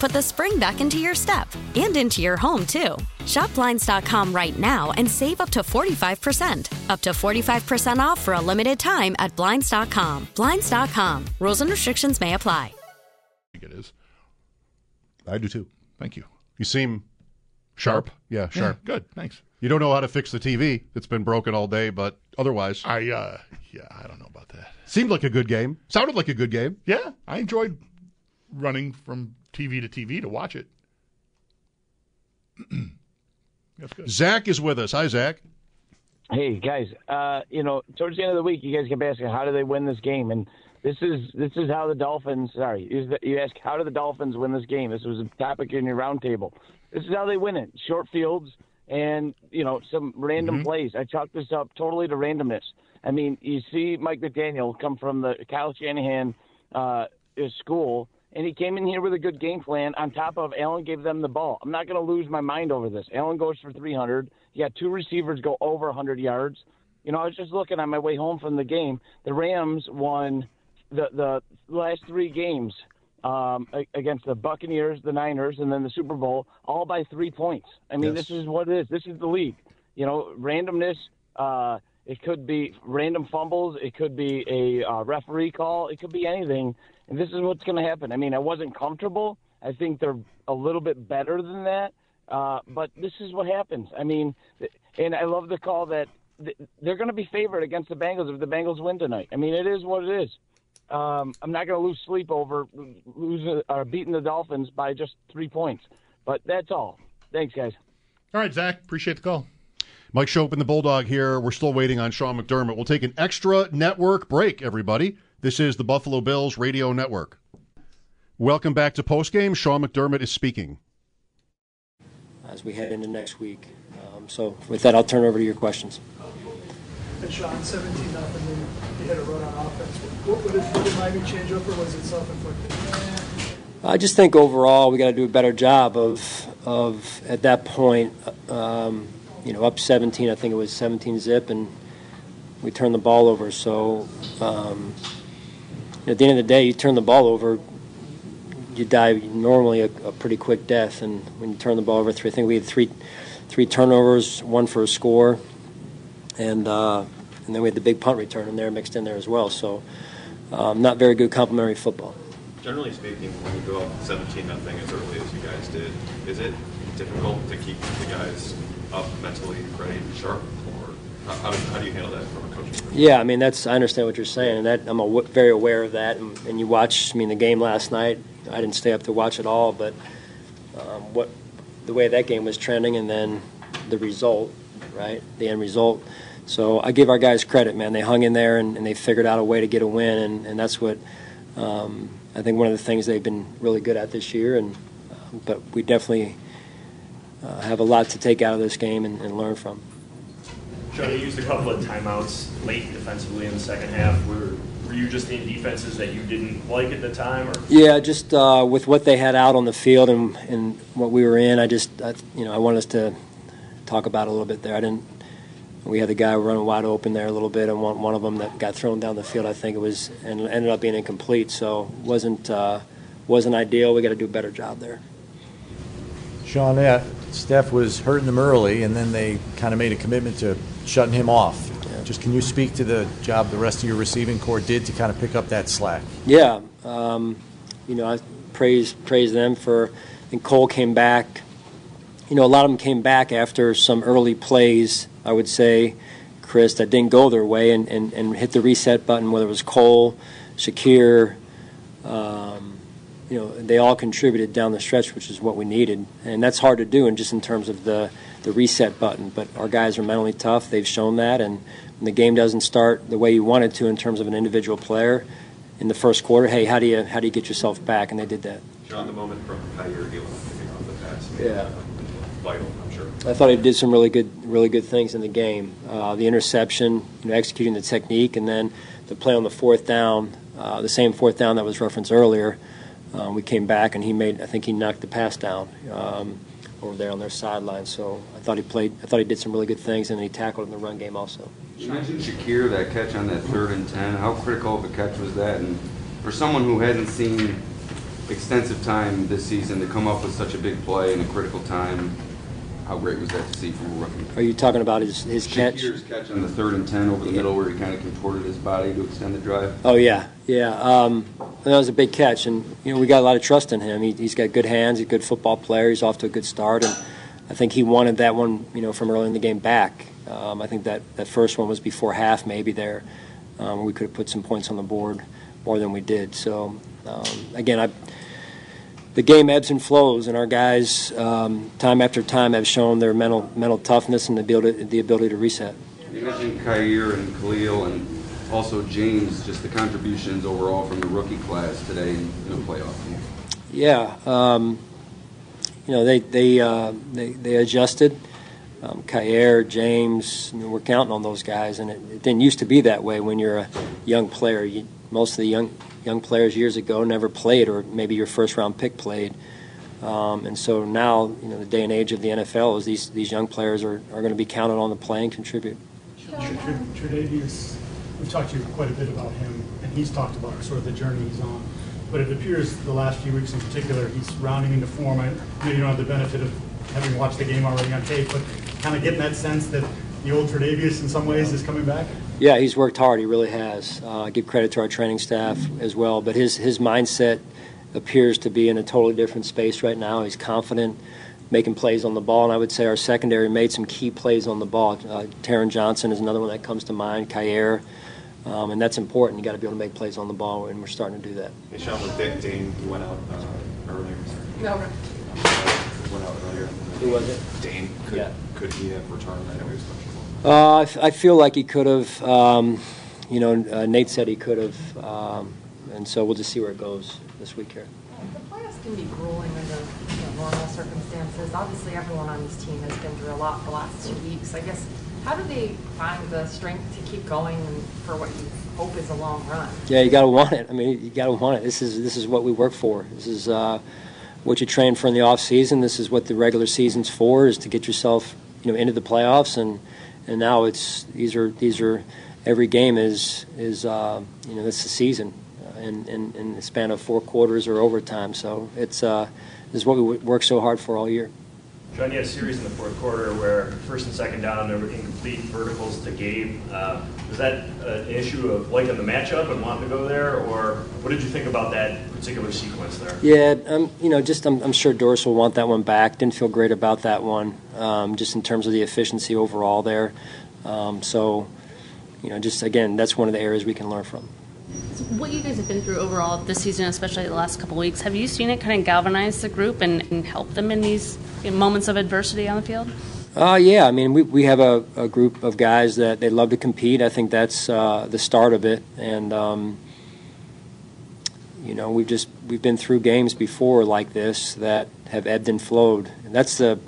[SPEAKER 26] put the spring back into your step and into your home, too. Shop Blinds.com right now and save up to 45%. Up to 45% off for a limited time at Blinds.com. Blinds.com. Rules and restrictions may apply.
[SPEAKER 7] I think it is.
[SPEAKER 6] I do too.
[SPEAKER 7] Thank you.
[SPEAKER 6] You seem sharp. Yeah,
[SPEAKER 7] Yeah,
[SPEAKER 6] sharp.
[SPEAKER 7] good, thanks.
[SPEAKER 6] You don't know how to fix the TV that's been broken all day, but otherwise,
[SPEAKER 7] I uh, yeah, I don't know about that.
[SPEAKER 6] Seemed like a good game. Sounded like a good game.
[SPEAKER 7] Yeah, I enjoyed running from TV to TV to watch it. That's good.
[SPEAKER 6] Zach is with us. Hi, Zach.
[SPEAKER 28] Hey guys, uh, you know, towards the end of the week, you guys kept asking how do they win this game, and this is this is how the Dolphins. Sorry, is that you ask how do the Dolphins win this game? This was a topic in your roundtable. This is how they win it: short fields and you know some random plays. I chalk this up totally to randomness. I mean, you see Mike McDaniel come from the Kyle Shanahan uh, school, and he came in here with a good game plan. On top of Allen gave them the ball. I'm not going to lose my mind over this. Allen goes for 300. You got two receivers go over 100 yards. You know, I was just looking on my way home from the game. The Rams won the the last three games um, against the Buccaneers, the Niners, and then the Super Bowl, all by three points. I mean,
[SPEAKER 29] Yes.
[SPEAKER 28] this is what it is. This is the league. You know, randomness. Uh, it could be random fumbles. It could be a uh, referee call. It could be anything. And this is what's going to happen. I mean, I wasn't comfortable. I think they're a little bit better than that. Uh, but this is what happens. I mean, and I love the call that they're going to be favored against the Bengals if the Bengals win tonight. I mean, it is what it is. Um, I'm not going to lose sleep over losing or beating the Dolphins by just three points. But that's all. Thanks, guys.
[SPEAKER 7] All right, Zach. Appreciate the call.
[SPEAKER 6] Mike Schopp and the Bulldog here. We're still waiting on Sean McDermott. We'll take an extra network break, everybody. This is the Buffalo Bills Radio Network. Welcome back to postgame. Sean McDermott is speaking.
[SPEAKER 30] As we head into next week. Um, so, with that, I'll turn over to your questions.
[SPEAKER 31] And Sean, 17 nothing, you hit a run on offense. What, what, did, what did Miami change up, or was it self inflicted?
[SPEAKER 30] I just think overall we got to do a better job of of at that point, um, you know, up 17. I think it was 17 zip, and we turned the ball over. So um, at the end of the day, you turn the ball over, you die normally a, a, pretty quick death. And when you turn the ball over, three, I think we had three three turnovers, one for a score, and uh, and then we had the big punt return in there mixed in there as well. So um, not very good complementary football
[SPEAKER 32] generally speaking, when you go up 17 nothing as early as you guys did, is it difficult to keep the guys up mentally ready and sharp, or how, do, how do you handle that from a coaching?
[SPEAKER 30] Yeah, I mean that's I understand what you're saying, and that I'm very aware of that. And, and, you watch, I mean, the game last night. I didn't stay up to watch it all, but um, what the way that game was trending, and then the result, right? The end result. So I give our guys credit, man. They hung in there and, and they figured out a way to get a win, and, and that's what. Um, I think one of the things they've been really good at this year, and uh, but we definitely uh, have a lot to take out of this game and, and learn from.
[SPEAKER 29] Sean, you used a couple of timeouts late defensively in the second half. Were were you just in defenses that you didn't like at the time, or?
[SPEAKER 30] Yeah, just uh, with what they had out on the field and and what we were in, I just I, you know I wanted us to talk about a little bit there. I didn't we had the guy running wide open there a little bit, and one, one of them that got thrown down the field, I think it was, and ended up being incomplete. So wasn't uh, wasn't ideal. We got to do a better job there.
[SPEAKER 33] Sean, yeah, Stef was hurting them early, and then they kind of made a commitment to shutting him off. Yeah. Just can you speak to the job the rest of your receiving corps did to kind of pick up that slack?
[SPEAKER 30] Yeah, um, you know, I praise praise them for. And Cole came back. You know, a lot of them came back after some early plays I would say, Chris, that didn't go their way and, and, and hit the reset button, whether it was Cole, Shakir, um, you know, they all contributed down the stretch, which is what we needed. And that's hard to do And just in terms of the, the reset button. But our guys are mentally tough. They've shown that. And when the game doesn't start the way you want it to in terms of an individual player in the first quarter, hey, how do you, how do you get yourself back? And they did that.
[SPEAKER 32] John, the moment from Kaiir Elam picking off the pass.
[SPEAKER 30] Yeah.
[SPEAKER 32] Vital. I'm sure.
[SPEAKER 30] I thought he did some really good, really good things in the game. Uh, the interception, you know, executing the technique, and then the play on the fourth down, uh, the same fourth down that was referenced earlier. Um, we came back and he made, I think he knocked the pass down um, over there on their sideline. So I thought he played, I thought he did some really good things, and then he tackled in the run game also.
[SPEAKER 34] You mentioned Shakir, that catch on that third and ten. How critical of a catch was that? And for someone who hasn't seen extensive time this season to come up with such a big play in a critical time, how great was that to see from a rookie?
[SPEAKER 30] Are you talking about his, his catch?
[SPEAKER 34] Shakir's catch on the third and 10 over the yeah. middle where he kind of contorted his body to extend the drive?
[SPEAKER 30] Oh, yeah, yeah. Um, that was a big catch, and, you know, we got a lot of trust in him. He, has got good hands, he's a good football player, he's off to a good start, and I think he wanted that one, you know, from early in the game back. Um, I think that, that first one was before half, maybe there. Um, we could have put some points on the board more than we did. So, um, again, I the game ebbs and flows, and our guys, um, time after time, have shown their mental mental toughness and the ability the ability to reset.
[SPEAKER 34] You mentioned Kaiir and Khalil, and also James. Just the contributions overall from the rookie class today in, the playoff game.
[SPEAKER 30] Yeah, um, you know they they uh, they, they adjusted. Um, James, I mean, we're counting on those guys, and it, it, didn't used to be that way when you're a young player. You, most of the young young players years ago never played, or maybe your first round pick played. Um, and so now, you know, the day and age of the NFL is these these young players are, are going to be counted on to play and contribute.
[SPEAKER 31] Tre'Davious, we've talked to you quite a bit about him, and he's talked about sort of the journey he's on. But it appears the last few weeks in particular, he's rounding into form. I know you don't have the benefit of having watched the game already on tape, but kind of getting that sense that the old Tre'Davious in some ways is coming back.
[SPEAKER 30] Yeah, he's worked hard. He really has. Uh, I give credit to our training staff as well. But his his mindset appears to be in a totally different space right now. He's confident. making plays on the ball. And I would say our secondary made some key plays on the ball. Uh, Taron Johnson is another one that comes to mind. Kaiir. Um, and that's important. You got to be able to make plays on the ball, and we're starting to do that.
[SPEAKER 32] Hey, Sean, with Dane, Dane who went out uh, earlier.
[SPEAKER 35] No.
[SPEAKER 32] Went out earlier.
[SPEAKER 30] Who was it?
[SPEAKER 32] Dane. Could,
[SPEAKER 30] Yeah.
[SPEAKER 32] could he have returned? I know he was
[SPEAKER 30] Uh, I, f- I feel like he could have. Um, you know, uh, Nate said he could have, um, and so we'll just see where it goes this week here.
[SPEAKER 35] The playoffs can be grueling under you know, normal circumstances. Obviously, everyone on this team has been through a lot the last two weeks. I guess, how do they find the strength to keep going for what you hope is a long run?
[SPEAKER 30] Yeah, you got to want it. I mean, you got to want it. This is this is what we work for. This is uh, what you train for in the off season. This is what the regular season's for: is to get yourself you know into the playoffs. And and now it's these are these are every game is is uh, you know is the season uh, in, in in the span of four quarters or overtime. So it's uh, this is what we work so hard for all year.
[SPEAKER 29] Sean, you had a series in the fourth quarter where first and second down, there were incomplete verticals to Gabe. Uh, was that an issue of liking the matchup and wanting to go there, or what did you think about that particular sequence there?
[SPEAKER 30] Yeah, um, you know, just I'm, I'm sure Dorsey will want that one back. Didn't feel great about that one, um, just in terms of the efficiency overall there. Um, so, you know, just again, that's one of the areas we can learn from.
[SPEAKER 36] What you guys have been through overall this season, especially the last couple weeks, have you seen it kind of galvanize the group and, and help them in these moments of adversity on the field?
[SPEAKER 30] Uh, yeah, I mean, we, we have a, a group of guys that they love to compete. I think that's uh, the start of it, and um, you know, we've just we've been through games before like this that have ebbed and flowed. And that's the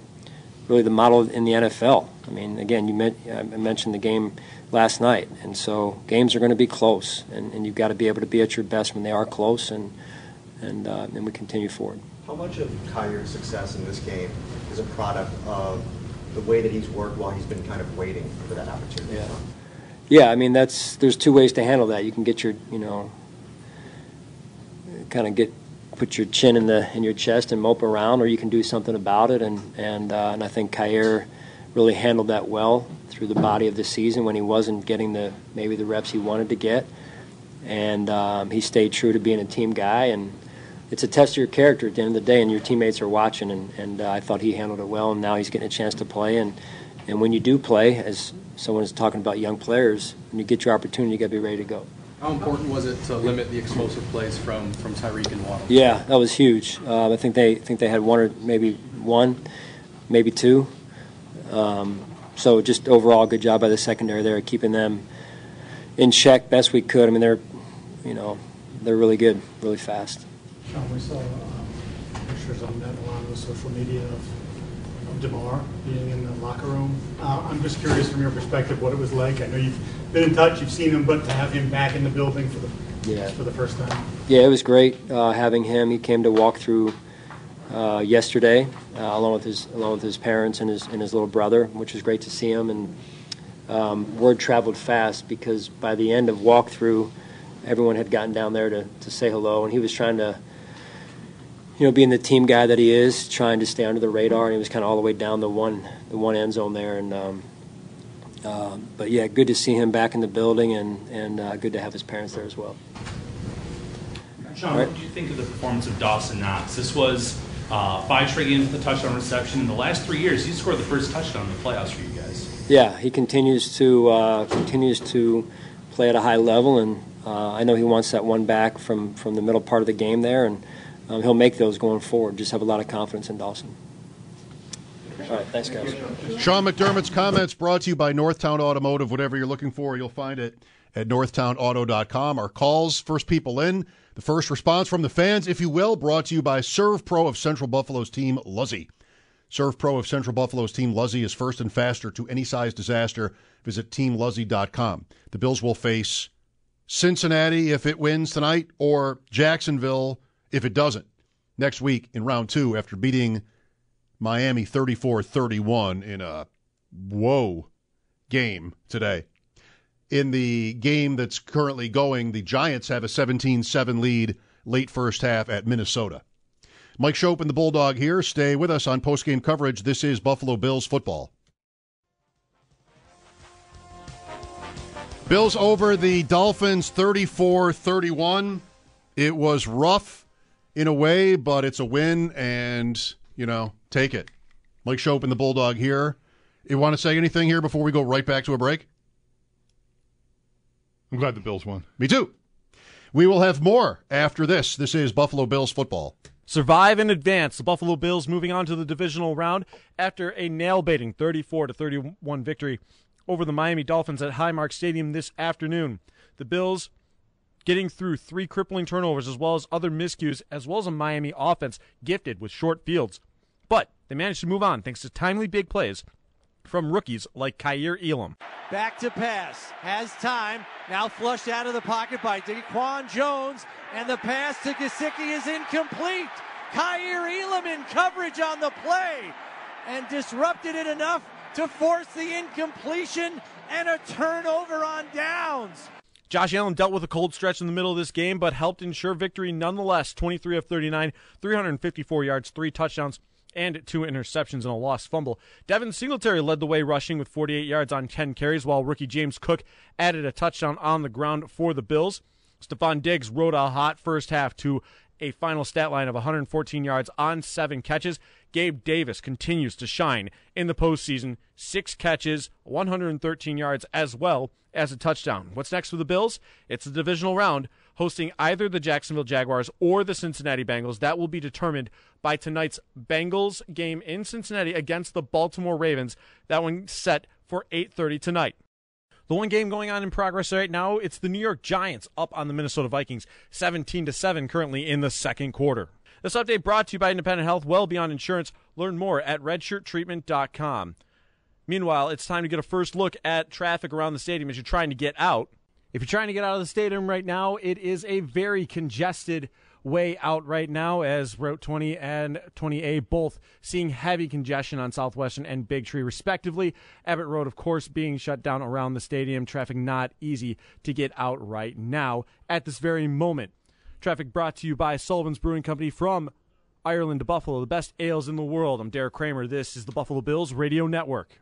[SPEAKER 30] really the model in the NFL. I mean, again, you met, I mentioned the game last night, and so games are going to be close, and, and you've got to be able to be at your best when they are close, and and uh, and we continue forward.
[SPEAKER 37] How much of Kaiir's success in this game is a product of the way that he's worked while he's been kind of waiting for that opportunity?
[SPEAKER 30] Yeah. Yeah, I mean that's there's two ways to handle that. You can get your you know kind of get put your chin in the in your chest and mope around, or you can do something about it. And and uh, and I think Kaiir really handled that well through the body of the season when he wasn't getting the maybe the reps he wanted to get, and um, he stayed true to being a team guy. And it's a test of your character at the end of the day, and your teammates are watching. And and uh, I thought he handled it well, and now he's getting a chance to play. And and when you do play, as someone is talking about young players, when you get your opportunity, you got to be ready to go.
[SPEAKER 38] How important was it to limit the explosive plays from, from Tyreek and Waddle?
[SPEAKER 30] Yeah, that was huge. Uh, I think they I think they had one or maybe one, maybe two. Um, so just overall, good job by the secondary there, keeping them in check best we could. I mean, they're, you know, they're really good, really fast.
[SPEAKER 31] Sean, we saw um, pictures on that along with social media of, of Damar being in the locker room. Uh, I'm just curious from your perspective what it was like. I know you've been in touch, you've seen him, but to have him back in the building for the
[SPEAKER 30] Yeah.
[SPEAKER 31] for the first time.
[SPEAKER 30] Yeah, it was great uh, having him. He came to walk through uh, yesterday, uh, along with his along with his parents and his and his little brother, which was great to see him. And um, word traveled fast because by the end of walkthrough, everyone had gotten down there to, to say hello, and he was trying to, you know, being the team guy that he is, trying to stay under the radar, and he was kind of all the way down the one the one end zone there. And um, uh, but yeah, good to see him back in the building, and and uh, good to have his parents there as well.
[SPEAKER 39] Sean,
[SPEAKER 30] Right.
[SPEAKER 39] what do you think of the performance of Dawson Knox? This was uh, five straight games with a touchdown reception. In the last three years, he scored the first touchdown in the playoffs for you guys.
[SPEAKER 30] Yeah, he continues to uh, continues to play at a high level, and uh, I know he wants that one back from, from the middle part of the game there, and um, he'll make those going forward. Just have a lot of confidence in Dawson. All right, thanks, guys.
[SPEAKER 6] Sean McDermott's comments brought to you by Northtown Automotive. Whatever you're looking for, you'll find it at northtownauto.com. Our calls, first people in, the first response from the fans, if you will, brought to you by Servpro of Central Buffalo's team, Luzzy. Servpro of Central Buffalo's team, Luzzy, is first and faster to any size disaster. Visit teamluzzy.com. The Bills will face Cincinnati if it wins tonight or Jacksonville if it doesn't next week in round two after beating Miami 34 31 in a whoa game today. In the game that's currently going, the Giants have a 17 7 lead late first half at Minnesota. Mike Schopp and the Bulldog here. Stay with us on postgame coverage. This is Buffalo Bills football. Bills over the Dolphins 34 31. It was rough in a way, but it's a win, and, you know, take it. Mike Schopp and the Bulldog here. You want to say anything here before we go right back to a break?
[SPEAKER 7] I'm glad the Bills won.
[SPEAKER 6] Me too. We will have more after this. This is Buffalo Bills football.
[SPEAKER 40] Survive and advance. The Buffalo Bills moving on to the divisional round after a nail-baiting 34 to 31 victory over the Miami Dolphins at Highmark Stadium this afternoon. The Bills getting through three crippling turnovers as well as other miscues, as well as a Miami offense gifted with short fields. But they managed to move on thanks to timely big plays from rookies like Kaiir Elam.
[SPEAKER 41] Back to pass. Has time. Now flushed out of the pocket by Daquan Jones. And the pass to Gesicki is incomplete. Kaiir Elam in coverage on the play. And disrupted it enough to force the incompletion and a turnover on downs.
[SPEAKER 40] Josh Allen dealt with a cold stretch in the middle of this game, but helped ensure victory nonetheless. 23 of 39, 354 yards, three touchdowns, and two interceptions and a lost fumble. Devin Singletary led the way rushing with 48 yards on 10 carries, while rookie James Cook added a touchdown on the ground for the Bills. Stefon Diggs rode a hot first half to a final stat line of 114 yards on seven catches. Gabe Davis continues to shine in the postseason. Six catches, 113 yards, as well as a touchdown. What's next for the Bills? It's the divisional round, hosting either the Jacksonville Jaguars or the Cincinnati Bengals. That will be determined by tonight's Bengals game in Cincinnati against the Baltimore Ravens. That one set for 8:30 tonight. The one game going on in progress right now, it's the New York Giants up on the Minnesota Vikings, 17 to 7 currently in the second quarter. This update brought to you by Independent Health, well beyond insurance. Learn more at redshirttreatment.com. Meanwhile, it's time to get a first look at traffic around the stadium as you're trying to get out. If you're trying to get out of the stadium right now, it is a very congested way out right now as Route 20 and 20A both seeing heavy congestion on Southwestern and Big Tree, respectively. Abbott Road, of course, being shut down around the stadium. Traffic not easy to get out right now at this very moment. Traffic brought to you by Sullivan's Brewing Company from Ireland to Buffalo, the best ales in the world. I'm Derek Kramer. This is the Buffalo Bills Radio Network.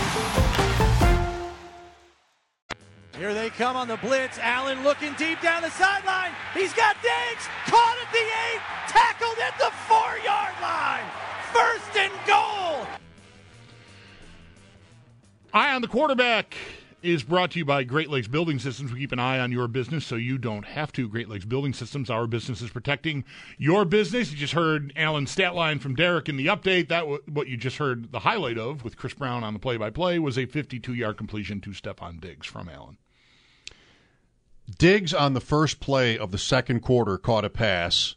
[SPEAKER 41] Here they come on the blitz. Allen looking deep down the sideline. He's got Diggs caught at the eight, tackled at the four yard line. First and goal.
[SPEAKER 7] Eye on the quarterback is brought to you by Great Lakes Building Systems. We keep an eye on your business so you don't have to. Great Lakes Building Systems, our business is protecting your business. You just heard Allen's stat line from Derek in the update. That what you just heard the highlight of with Chris Brown on the play-by-play was a 52-yard completion to Stefon Diggs from Allen.
[SPEAKER 6] Diggs on the first play of the second quarter caught a pass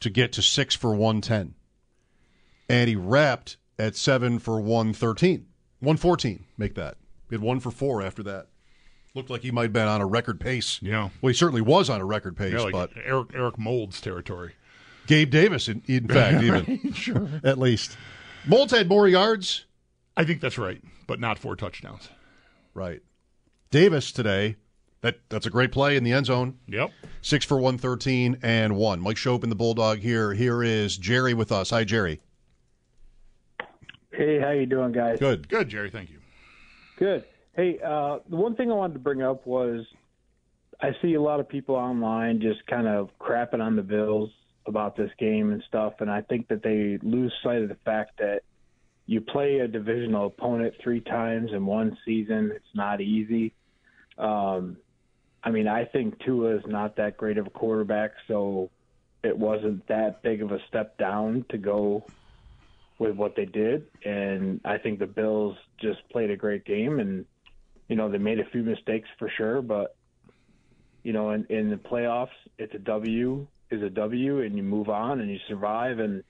[SPEAKER 6] to get to six for 110. And he wrapped at seven for 113. 114, make that. He had one for four after that. Looked like he might have been on a record pace.
[SPEAKER 7] Yeah.
[SPEAKER 6] Well, he certainly was on a record pace,
[SPEAKER 7] Yeah, like
[SPEAKER 6] but
[SPEAKER 7] Eric, Eric Moulds' territory.
[SPEAKER 6] Gabe Davis, in, in fact, even.
[SPEAKER 7] Sure.
[SPEAKER 6] At least. Moulds had more yards.
[SPEAKER 7] I think that's right, but not four touchdowns.
[SPEAKER 6] Right. Davis today, that that's a great play in the end zone.
[SPEAKER 7] Yep.
[SPEAKER 6] Six for 113 and one. Mike Schopp and the Bulldog here. Here is Jerry with us. Hi, Jerry.
[SPEAKER 42] Hey, how you doing, guys?
[SPEAKER 6] Good.
[SPEAKER 7] Good, Jerry. Thank you.
[SPEAKER 42] Good. Hey, uh, the one thing I wanted to bring up was I see a lot of people online just kind of crapping on the Bills about this game and stuff, and I think that they lose sight of the fact that you play a divisional opponent three times in one season. It's not easy. Um, I mean, I think Tua is not that great of a quarterback, so it wasn't that big of a step down to go with what they did, and I think the Bills just played a great game, and you know they made a few mistakes for sure, but you know in, in the playoffs, it's a W is a W, and you move on and you survive, and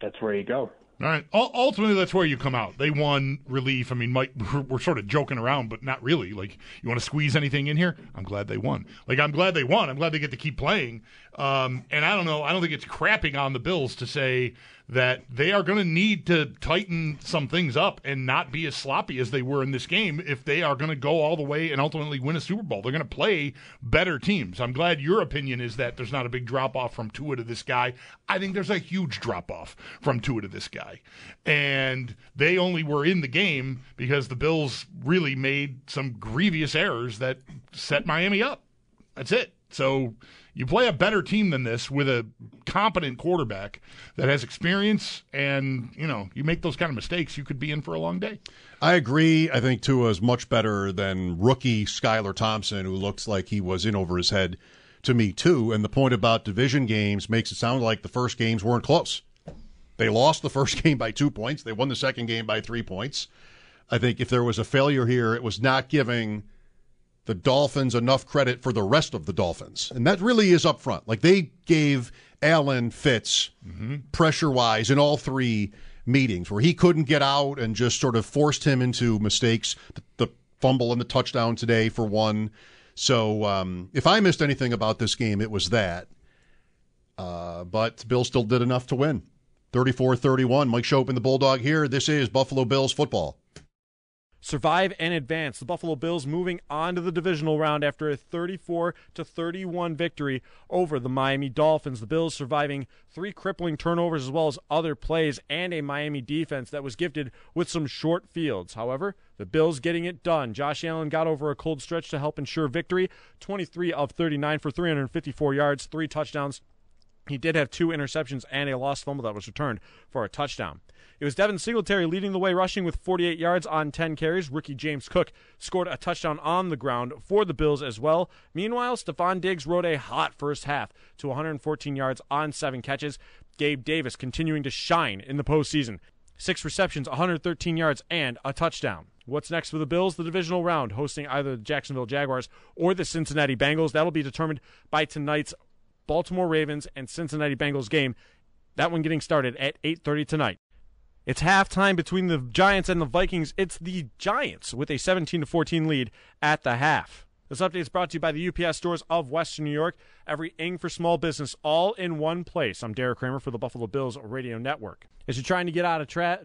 [SPEAKER 42] that's where you go.
[SPEAKER 7] All right. Ultimately, that's where you come out. They won relief. I mean, Mike, we're, sort of joking around, but not really. Like, you want to squeeze anything in here? I'm glad they won. Like, I'm glad they won. I'm glad they get to keep playing. Um, and I don't know. I don't think it's crapping on the Bills to say that they are going to need to tighten some things up and not be as sloppy as they were in this game if they are going to go all the way and ultimately win a Super Bowl. They're going to play better teams. I'm glad your opinion is that there's not a big drop off from Tua to this guy. I think there's a huge drop off from Tua to this guy. And they only were in the game because the Bills really made some grievous errors that set Miami up. That's it. So you play a better team than this with a competent quarterback that has experience, and you know you make those kind of mistakes, you could be in for a long day.
[SPEAKER 6] I agree. I think Tua is much better than rookie Skylar Thompson, who looks like he was in over his head to me too. And the point about division games makes it sound like the first games weren't close. They lost the first game by two points. They won the second game by three points. I think if there was a failure here, it was not giving the Dolphins enough credit for the rest of the Dolphins. And that really is up front. Like they gave Allen Fitz mm-hmm. pressure wise in all three meetings where he couldn't get out and just sort of forced him into mistakes. The, the fumble and the touchdown today for one. So um, if I missed anything about this game, it was that. Uh, but Bill still did enough to win. 34 31. Mike Schopp and the Bulldog here. This is Buffalo Bills football
[SPEAKER 40] survive and advance. The Buffalo Bills moving on to the divisional round after a 34 to 31 victory over the Miami Dolphins. The Bills surviving three crippling turnovers as well as other plays and a Miami defense that was gifted with some short fields. However, the Bills getting it done. Josh Allen got over a cold stretch to help ensure victory. 23 of 39 for 354 yards, three touchdowns. He did have two interceptions and a lost fumble that was returned for a touchdown. It was Devin Singletary leading the way, rushing with 48 yards on 10 carries. Rookie James Cook scored a touchdown on the ground for the Bills as well. Meanwhile, Stefon Diggs rode a hot first half to 114 yards on seven catches. Gabe Davis continuing to shine in the postseason. Six receptions, 113 yards, and a touchdown. What's next for the Bills? The divisional round, hosting either the Jacksonville Jaguars or the Cincinnati Bengals. That'll be determined by tonight's Baltimore Ravens and Cincinnati Bengals game. That one getting started at 8:30 tonight. It's halftime between the Giants and the Vikings. It's the Giants with a 17 to 14 lead at the half. This update is brought to you by the UPS stores of Western New York. Every ing for small business, all in one place. I'm Derek Kramer for the Buffalo Bills Radio Network. As you're trying to get out of tra-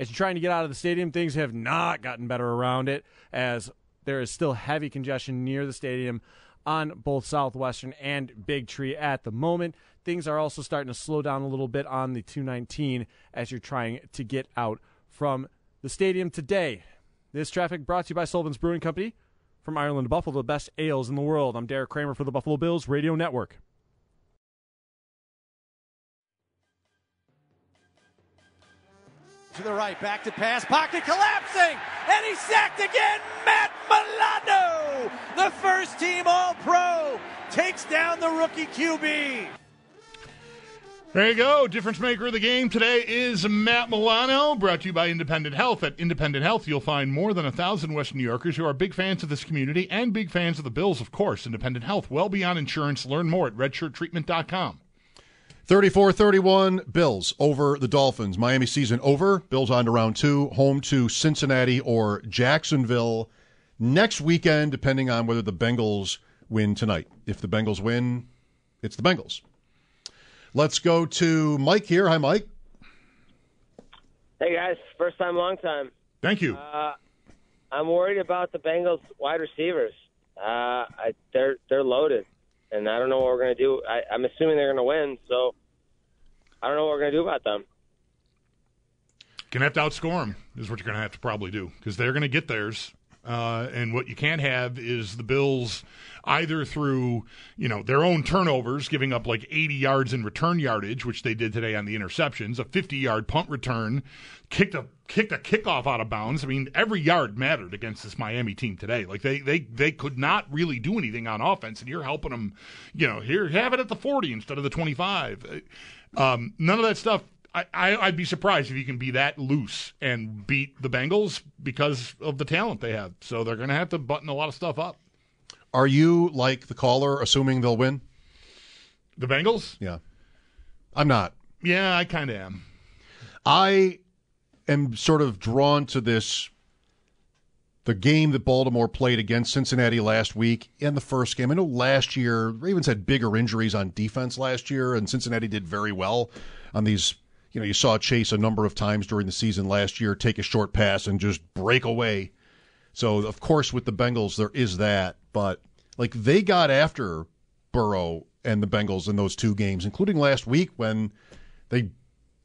[SPEAKER 40] as you're trying to get out of the stadium, things have not gotten better around it, as there is still heavy congestion near the stadium on both Southwestern and Big Tree at the moment. Things are also starting to slow down a little bit on the 219 as you're trying to get out from the stadium today. This traffic brought to you by Sullivan's Brewing Company. From Ireland to Buffalo, the best ales in the world. I'm Derek Kramer for the Buffalo Bills Radio Network.
[SPEAKER 41] To the right, back to pass, pocket collapsing, and he's sacked again. Matt Milano, the first team All Pro, takes down the rookie QB.
[SPEAKER 7] There you go. Difference maker of the game today is Matt Milano, brought to you by Independent Health. At Independent Health, you'll find more than a thousand Western New Yorkers who are big fans of this community and big fans of the Bills, of course. Independent Health, well beyond insurance. Learn more at redshirttreatment.com.
[SPEAKER 6] 34 31, Bills over the Dolphins. Miami season over. Bills on to round two, home to Cincinnati or Jacksonville next weekend, depending on whether the Bengals win tonight. If the Bengals win, it's the Bengals. Let's go to Mike here. Hi, Mike.
[SPEAKER 43] Hey, guys. First time, long time.
[SPEAKER 7] Thank you.
[SPEAKER 43] Uh, I'm worried about the Bengals wide receivers. Uh, I, they're they're loaded, and I don't know what we're going to do. I, I'm assuming they're going to win, so I don't know what we're going to do about them.
[SPEAKER 7] Gonna have to outscore them is what you're going to have to probably do because they're going to get theirs. Uh, and what you can't have is the Bills either through you know their own turnovers, giving up like 80 yards in return yardage, which they did today on the interceptions, a 50 yard punt return, kicked a kicked a kickoff out of bounds. I mean, every yard mattered against this Miami team today. Like they they they could not really do anything on offense, and you're helping them. You know, here have it at the 40 instead of the 25. Um, none of that stuff I, I, would be surprised if you can be that loose and beat the Bengals because of the talent they have. So they're going to have to button a lot of stuff up.
[SPEAKER 6] Are you like the caller, assuming they'll win?
[SPEAKER 7] The Bengals?
[SPEAKER 6] Yeah. I'm not.
[SPEAKER 7] Yeah, I kind of am.
[SPEAKER 6] I am sort of drawn to this the game that Baltimore played against Cincinnati last week and the first game. I know last year Ravens had bigger injuries on defense last year, and Cincinnati did very well on these you know, you saw Chase a number of times during the season last year take a short pass and just break away. So, of course, with the Bengals, there is that. But, like, they got after Burrow and the Bengals in those two games, including last week when they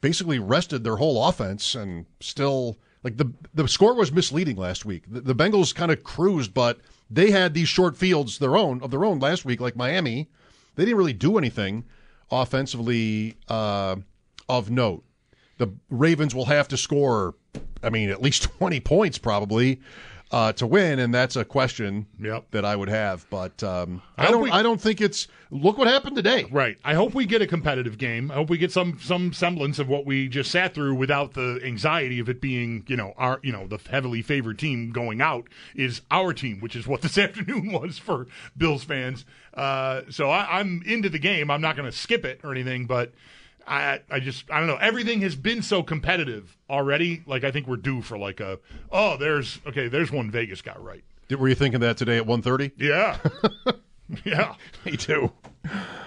[SPEAKER 6] basically rested their whole offense and still, like, the, the score was misleading last week. The, the Bengals kind of cruised, but they had these short fields their own of their own last week, like Miami. They didn't really do anything offensively. Uh, of note. The Ravens will have to score, I mean, at least 20 points probably uh, to win, and that's a question
[SPEAKER 7] yep.
[SPEAKER 6] that I would have. But um, I, I don't. We, I don't think it's. Look what happened today.
[SPEAKER 7] Right. I hope we get a competitive game. I hope we get some some semblance of what we just sat through without the anxiety of it being, you know, our, you know, the heavily favored team going out is our team, which is what this afternoon was for Bills fans. Uh, so I, I'm into the game. I'm not going to skip it or anything, but. I I just I don't know. Everything has been so competitive already. Like I think we're due for like a oh there's okay there's one Vegas got right.
[SPEAKER 6] Did, were you thinking that today at 1.30?
[SPEAKER 7] Yeah, yeah,
[SPEAKER 6] me too.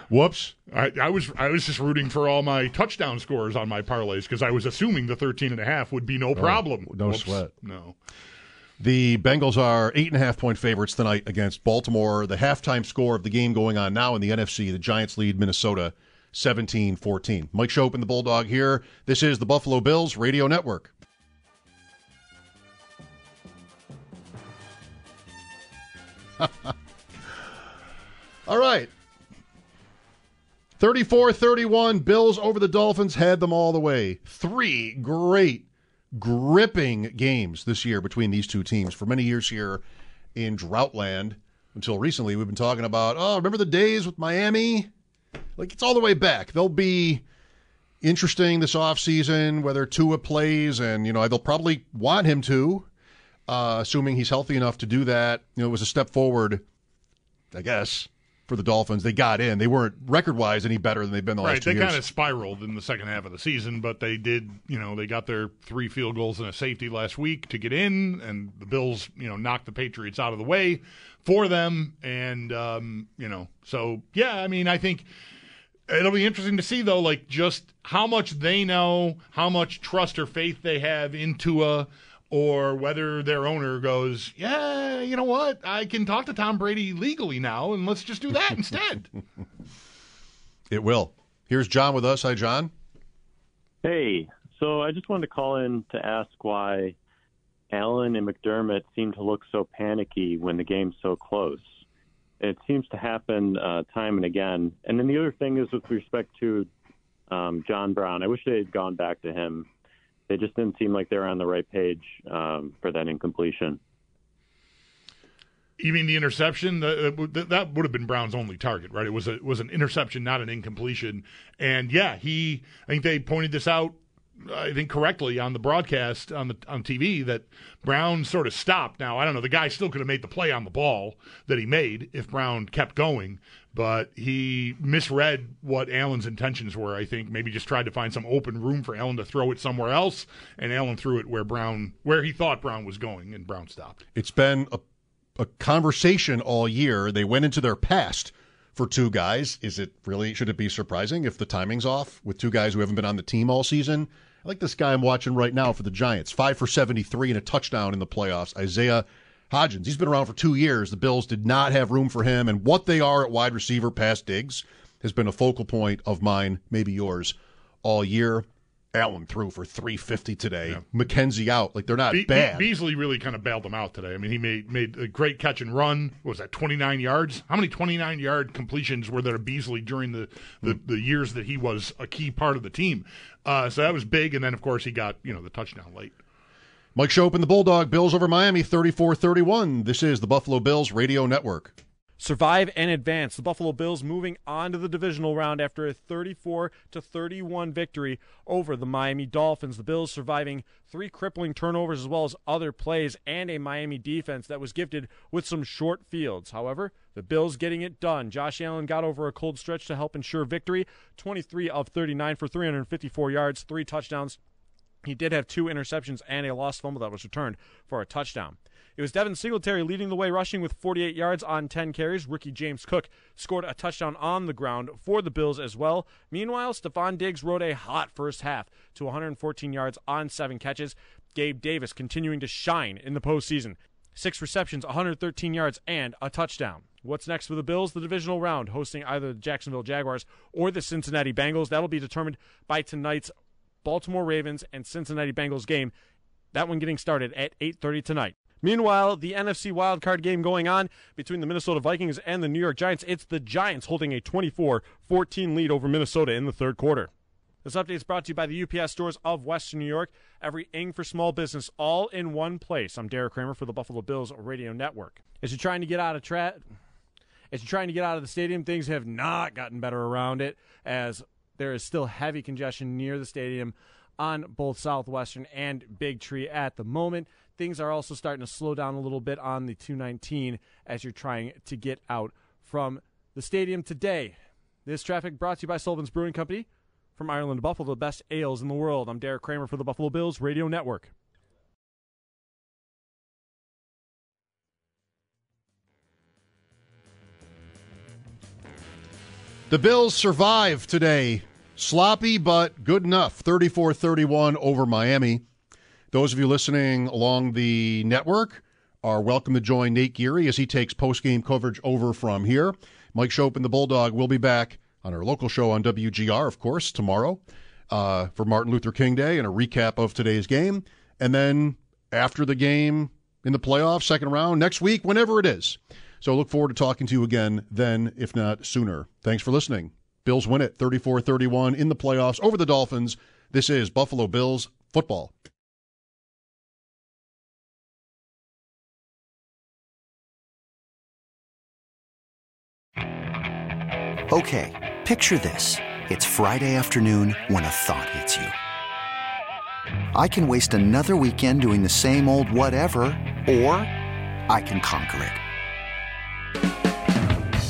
[SPEAKER 6] Whoops.
[SPEAKER 7] I, I was I was just rooting for all my touchdown scores on my parlays because I was assuming the 13 and a half would be no oh, problem.
[SPEAKER 6] Oh, no
[SPEAKER 7] Whoops.
[SPEAKER 6] sweat.
[SPEAKER 7] No.
[SPEAKER 6] The Bengals are eight and a half point favorites tonight against Baltimore. The halftime score of the game going on now in the NFC, the Giants lead Minnesota 17 14. Mike Schopp and the Bulldog here. This is the Buffalo Bills Radio Network. All right. 34 31. Bills over the Dolphins had them all the way. Three great, gripping games this year between these two teams. For many years here in Droughtland, until recently, we've been talking about, oh, remember the days with Miami? Like it's all the way back. They'll be interesting this offseason, whether Tua plays, and you know they'll probably want him to, uh, assuming he's healthy enough to do that. You know, it was a step forward, I guess, for the Dolphins. They got in. They weren't record wise any better than they've been the
[SPEAKER 7] right,
[SPEAKER 6] last two
[SPEAKER 7] they
[SPEAKER 6] years.
[SPEAKER 7] kind of spiraled in the second half of the season, but they did. You know, they got their three field goals and a safety last week to get in, and the Bills, you know, knocked the Patriots out of the way for them, and um, you know, so yeah, I mean, I think It'll be interesting to see though, like just how much they know, how much trust or faith they have into a, or whether their owner goes, yeah, you know what, I can talk to Tom Brady legally now, and let's just do that instead.
[SPEAKER 6] It will. Here's John with us. Hi, John.
[SPEAKER 44] Hey, so I just wanted to call in to ask why Allen and McDermott seem to look so panicky when the game's so close. It seems to happen uh, time and again. And then the other thing is with respect to um, John Brown. I wish they had gone back to him. They just didn't seem like they were on the right page um, for that incompletion.
[SPEAKER 7] You mean the interception? The, that would have been Brown's only target, right? It was a it was an interception, not an incompletion. And yeah, he. I think they pointed this out I think correctly on the broadcast on the on TV that Brown sort of stopped. Now I don't know. The guy still could have made the play on the ball that he made if Brown kept going, but he misread what Allen's intentions were. I think maybe just tried to find some open room for Allen to throw it somewhere else, and Allen threw it where Brown where he thought Brown was going, and Brown stopped.
[SPEAKER 6] It's been a a conversation all year. They went into their past for two guys. Is it really should it be surprising if the timing's off with two guys who haven't been on the team all season? I like this guy I'm watching right now for the Giants. Five for 73 and a touchdown in the playoffs. Isaiah Hodgins. He's been around for two years. The Bills did not have room for him, and what they are at wide receiver past Diggs has been a focal point of mine, maybe yours, all year. Allen threw for 350 today. McKenzie out. Like they're not
[SPEAKER 7] Be-
[SPEAKER 6] bad.
[SPEAKER 7] Be- Beasley really kind of bailed them out today. I mean, he made made a great catch and run. What was that 29 yards? How many 29 yard completions were there to Beasley during the the,
[SPEAKER 6] Hmm.
[SPEAKER 7] the years that he was a key part of the team? Uh, so that was big. And then of course he got you know the touchdown late.
[SPEAKER 6] Mike Schopp and the Bulldog Bills over Miami 34-31. This is the Buffalo Bills Radio Network.
[SPEAKER 40] survive and advance. The Buffalo Bills moving on to the divisional round after a 34 to 31 victory over the Miami Dolphins. The Bills surviving three crippling turnovers as well as other plays and a Miami defense that was gifted with some short fields. However, the Bills getting it done. Josh Allen got over a cold stretch to help ensure victory. 23 of 39 for 354 yards, three touchdowns. He did have two interceptions and a lost fumble that was returned for a touchdown. It was Devin Singletary leading the way, rushing with 48 yards on 10 carries. Rookie James Cook scored a touchdown on the ground for the Bills as well. Meanwhile, Stefon Diggs rode a hot first half to 114 yards on seven catches. Gabe Davis continuing to shine in the postseason. Six receptions, 113 yards, and a touchdown. What's next for the Bills? The divisional round, hosting either the Jacksonville Jaguars or the Cincinnati Bengals. That'll be determined by tonight's Baltimore Ravens and Cincinnati Bengals game. That one getting started at 8:30 tonight. Meanwhile, the NFC wildcard game going on between the Minnesota Vikings and the New York Giants. It's the Giants holding a 24-14 lead over Minnesota in the third quarter. This update is brought to you by the UPS stores of Western New York. Every ing for small business, all in one place. I'm Derek Kramer for the Buffalo Bills Radio Network. As you're trying to get out of tra- as you're trying to get out of the stadium, things have not gotten better around it as there is still heavy congestion near the stadium on both Southwestern and Big Tree at the moment. Things are also starting to slow down a little bit on the 219 as you're trying to get out from the stadium today. This traffic brought to you by Sullivan's Brewing Company. From Ireland to Buffalo, the best ales in the world. I'm Derek Kramer for the Buffalo Bills Radio Network.
[SPEAKER 6] The Bills survive today. Sloppy, but good enough. 34 31 over Miami. Those of you listening along the network are welcome to join Nate Geary as he takes post-game coverage over from here. Mike Schopp and the Bulldog will be back on our local show on WGR, of course, tomorrow uh, for Martin Luther King Day and a recap of today's game. And then after the game in the playoffs, second round, next week, whenever it is. So look forward to talking to you again then, if not sooner. Thanks for listening. Bills win it 34 31 in the playoffs over the Dolphins. This is Buffalo Bills football.
[SPEAKER 20] Okay, picture this. It's Friday afternoon when a thought hits you. I can waste another weekend doing the same old whatever, or I can conquer it.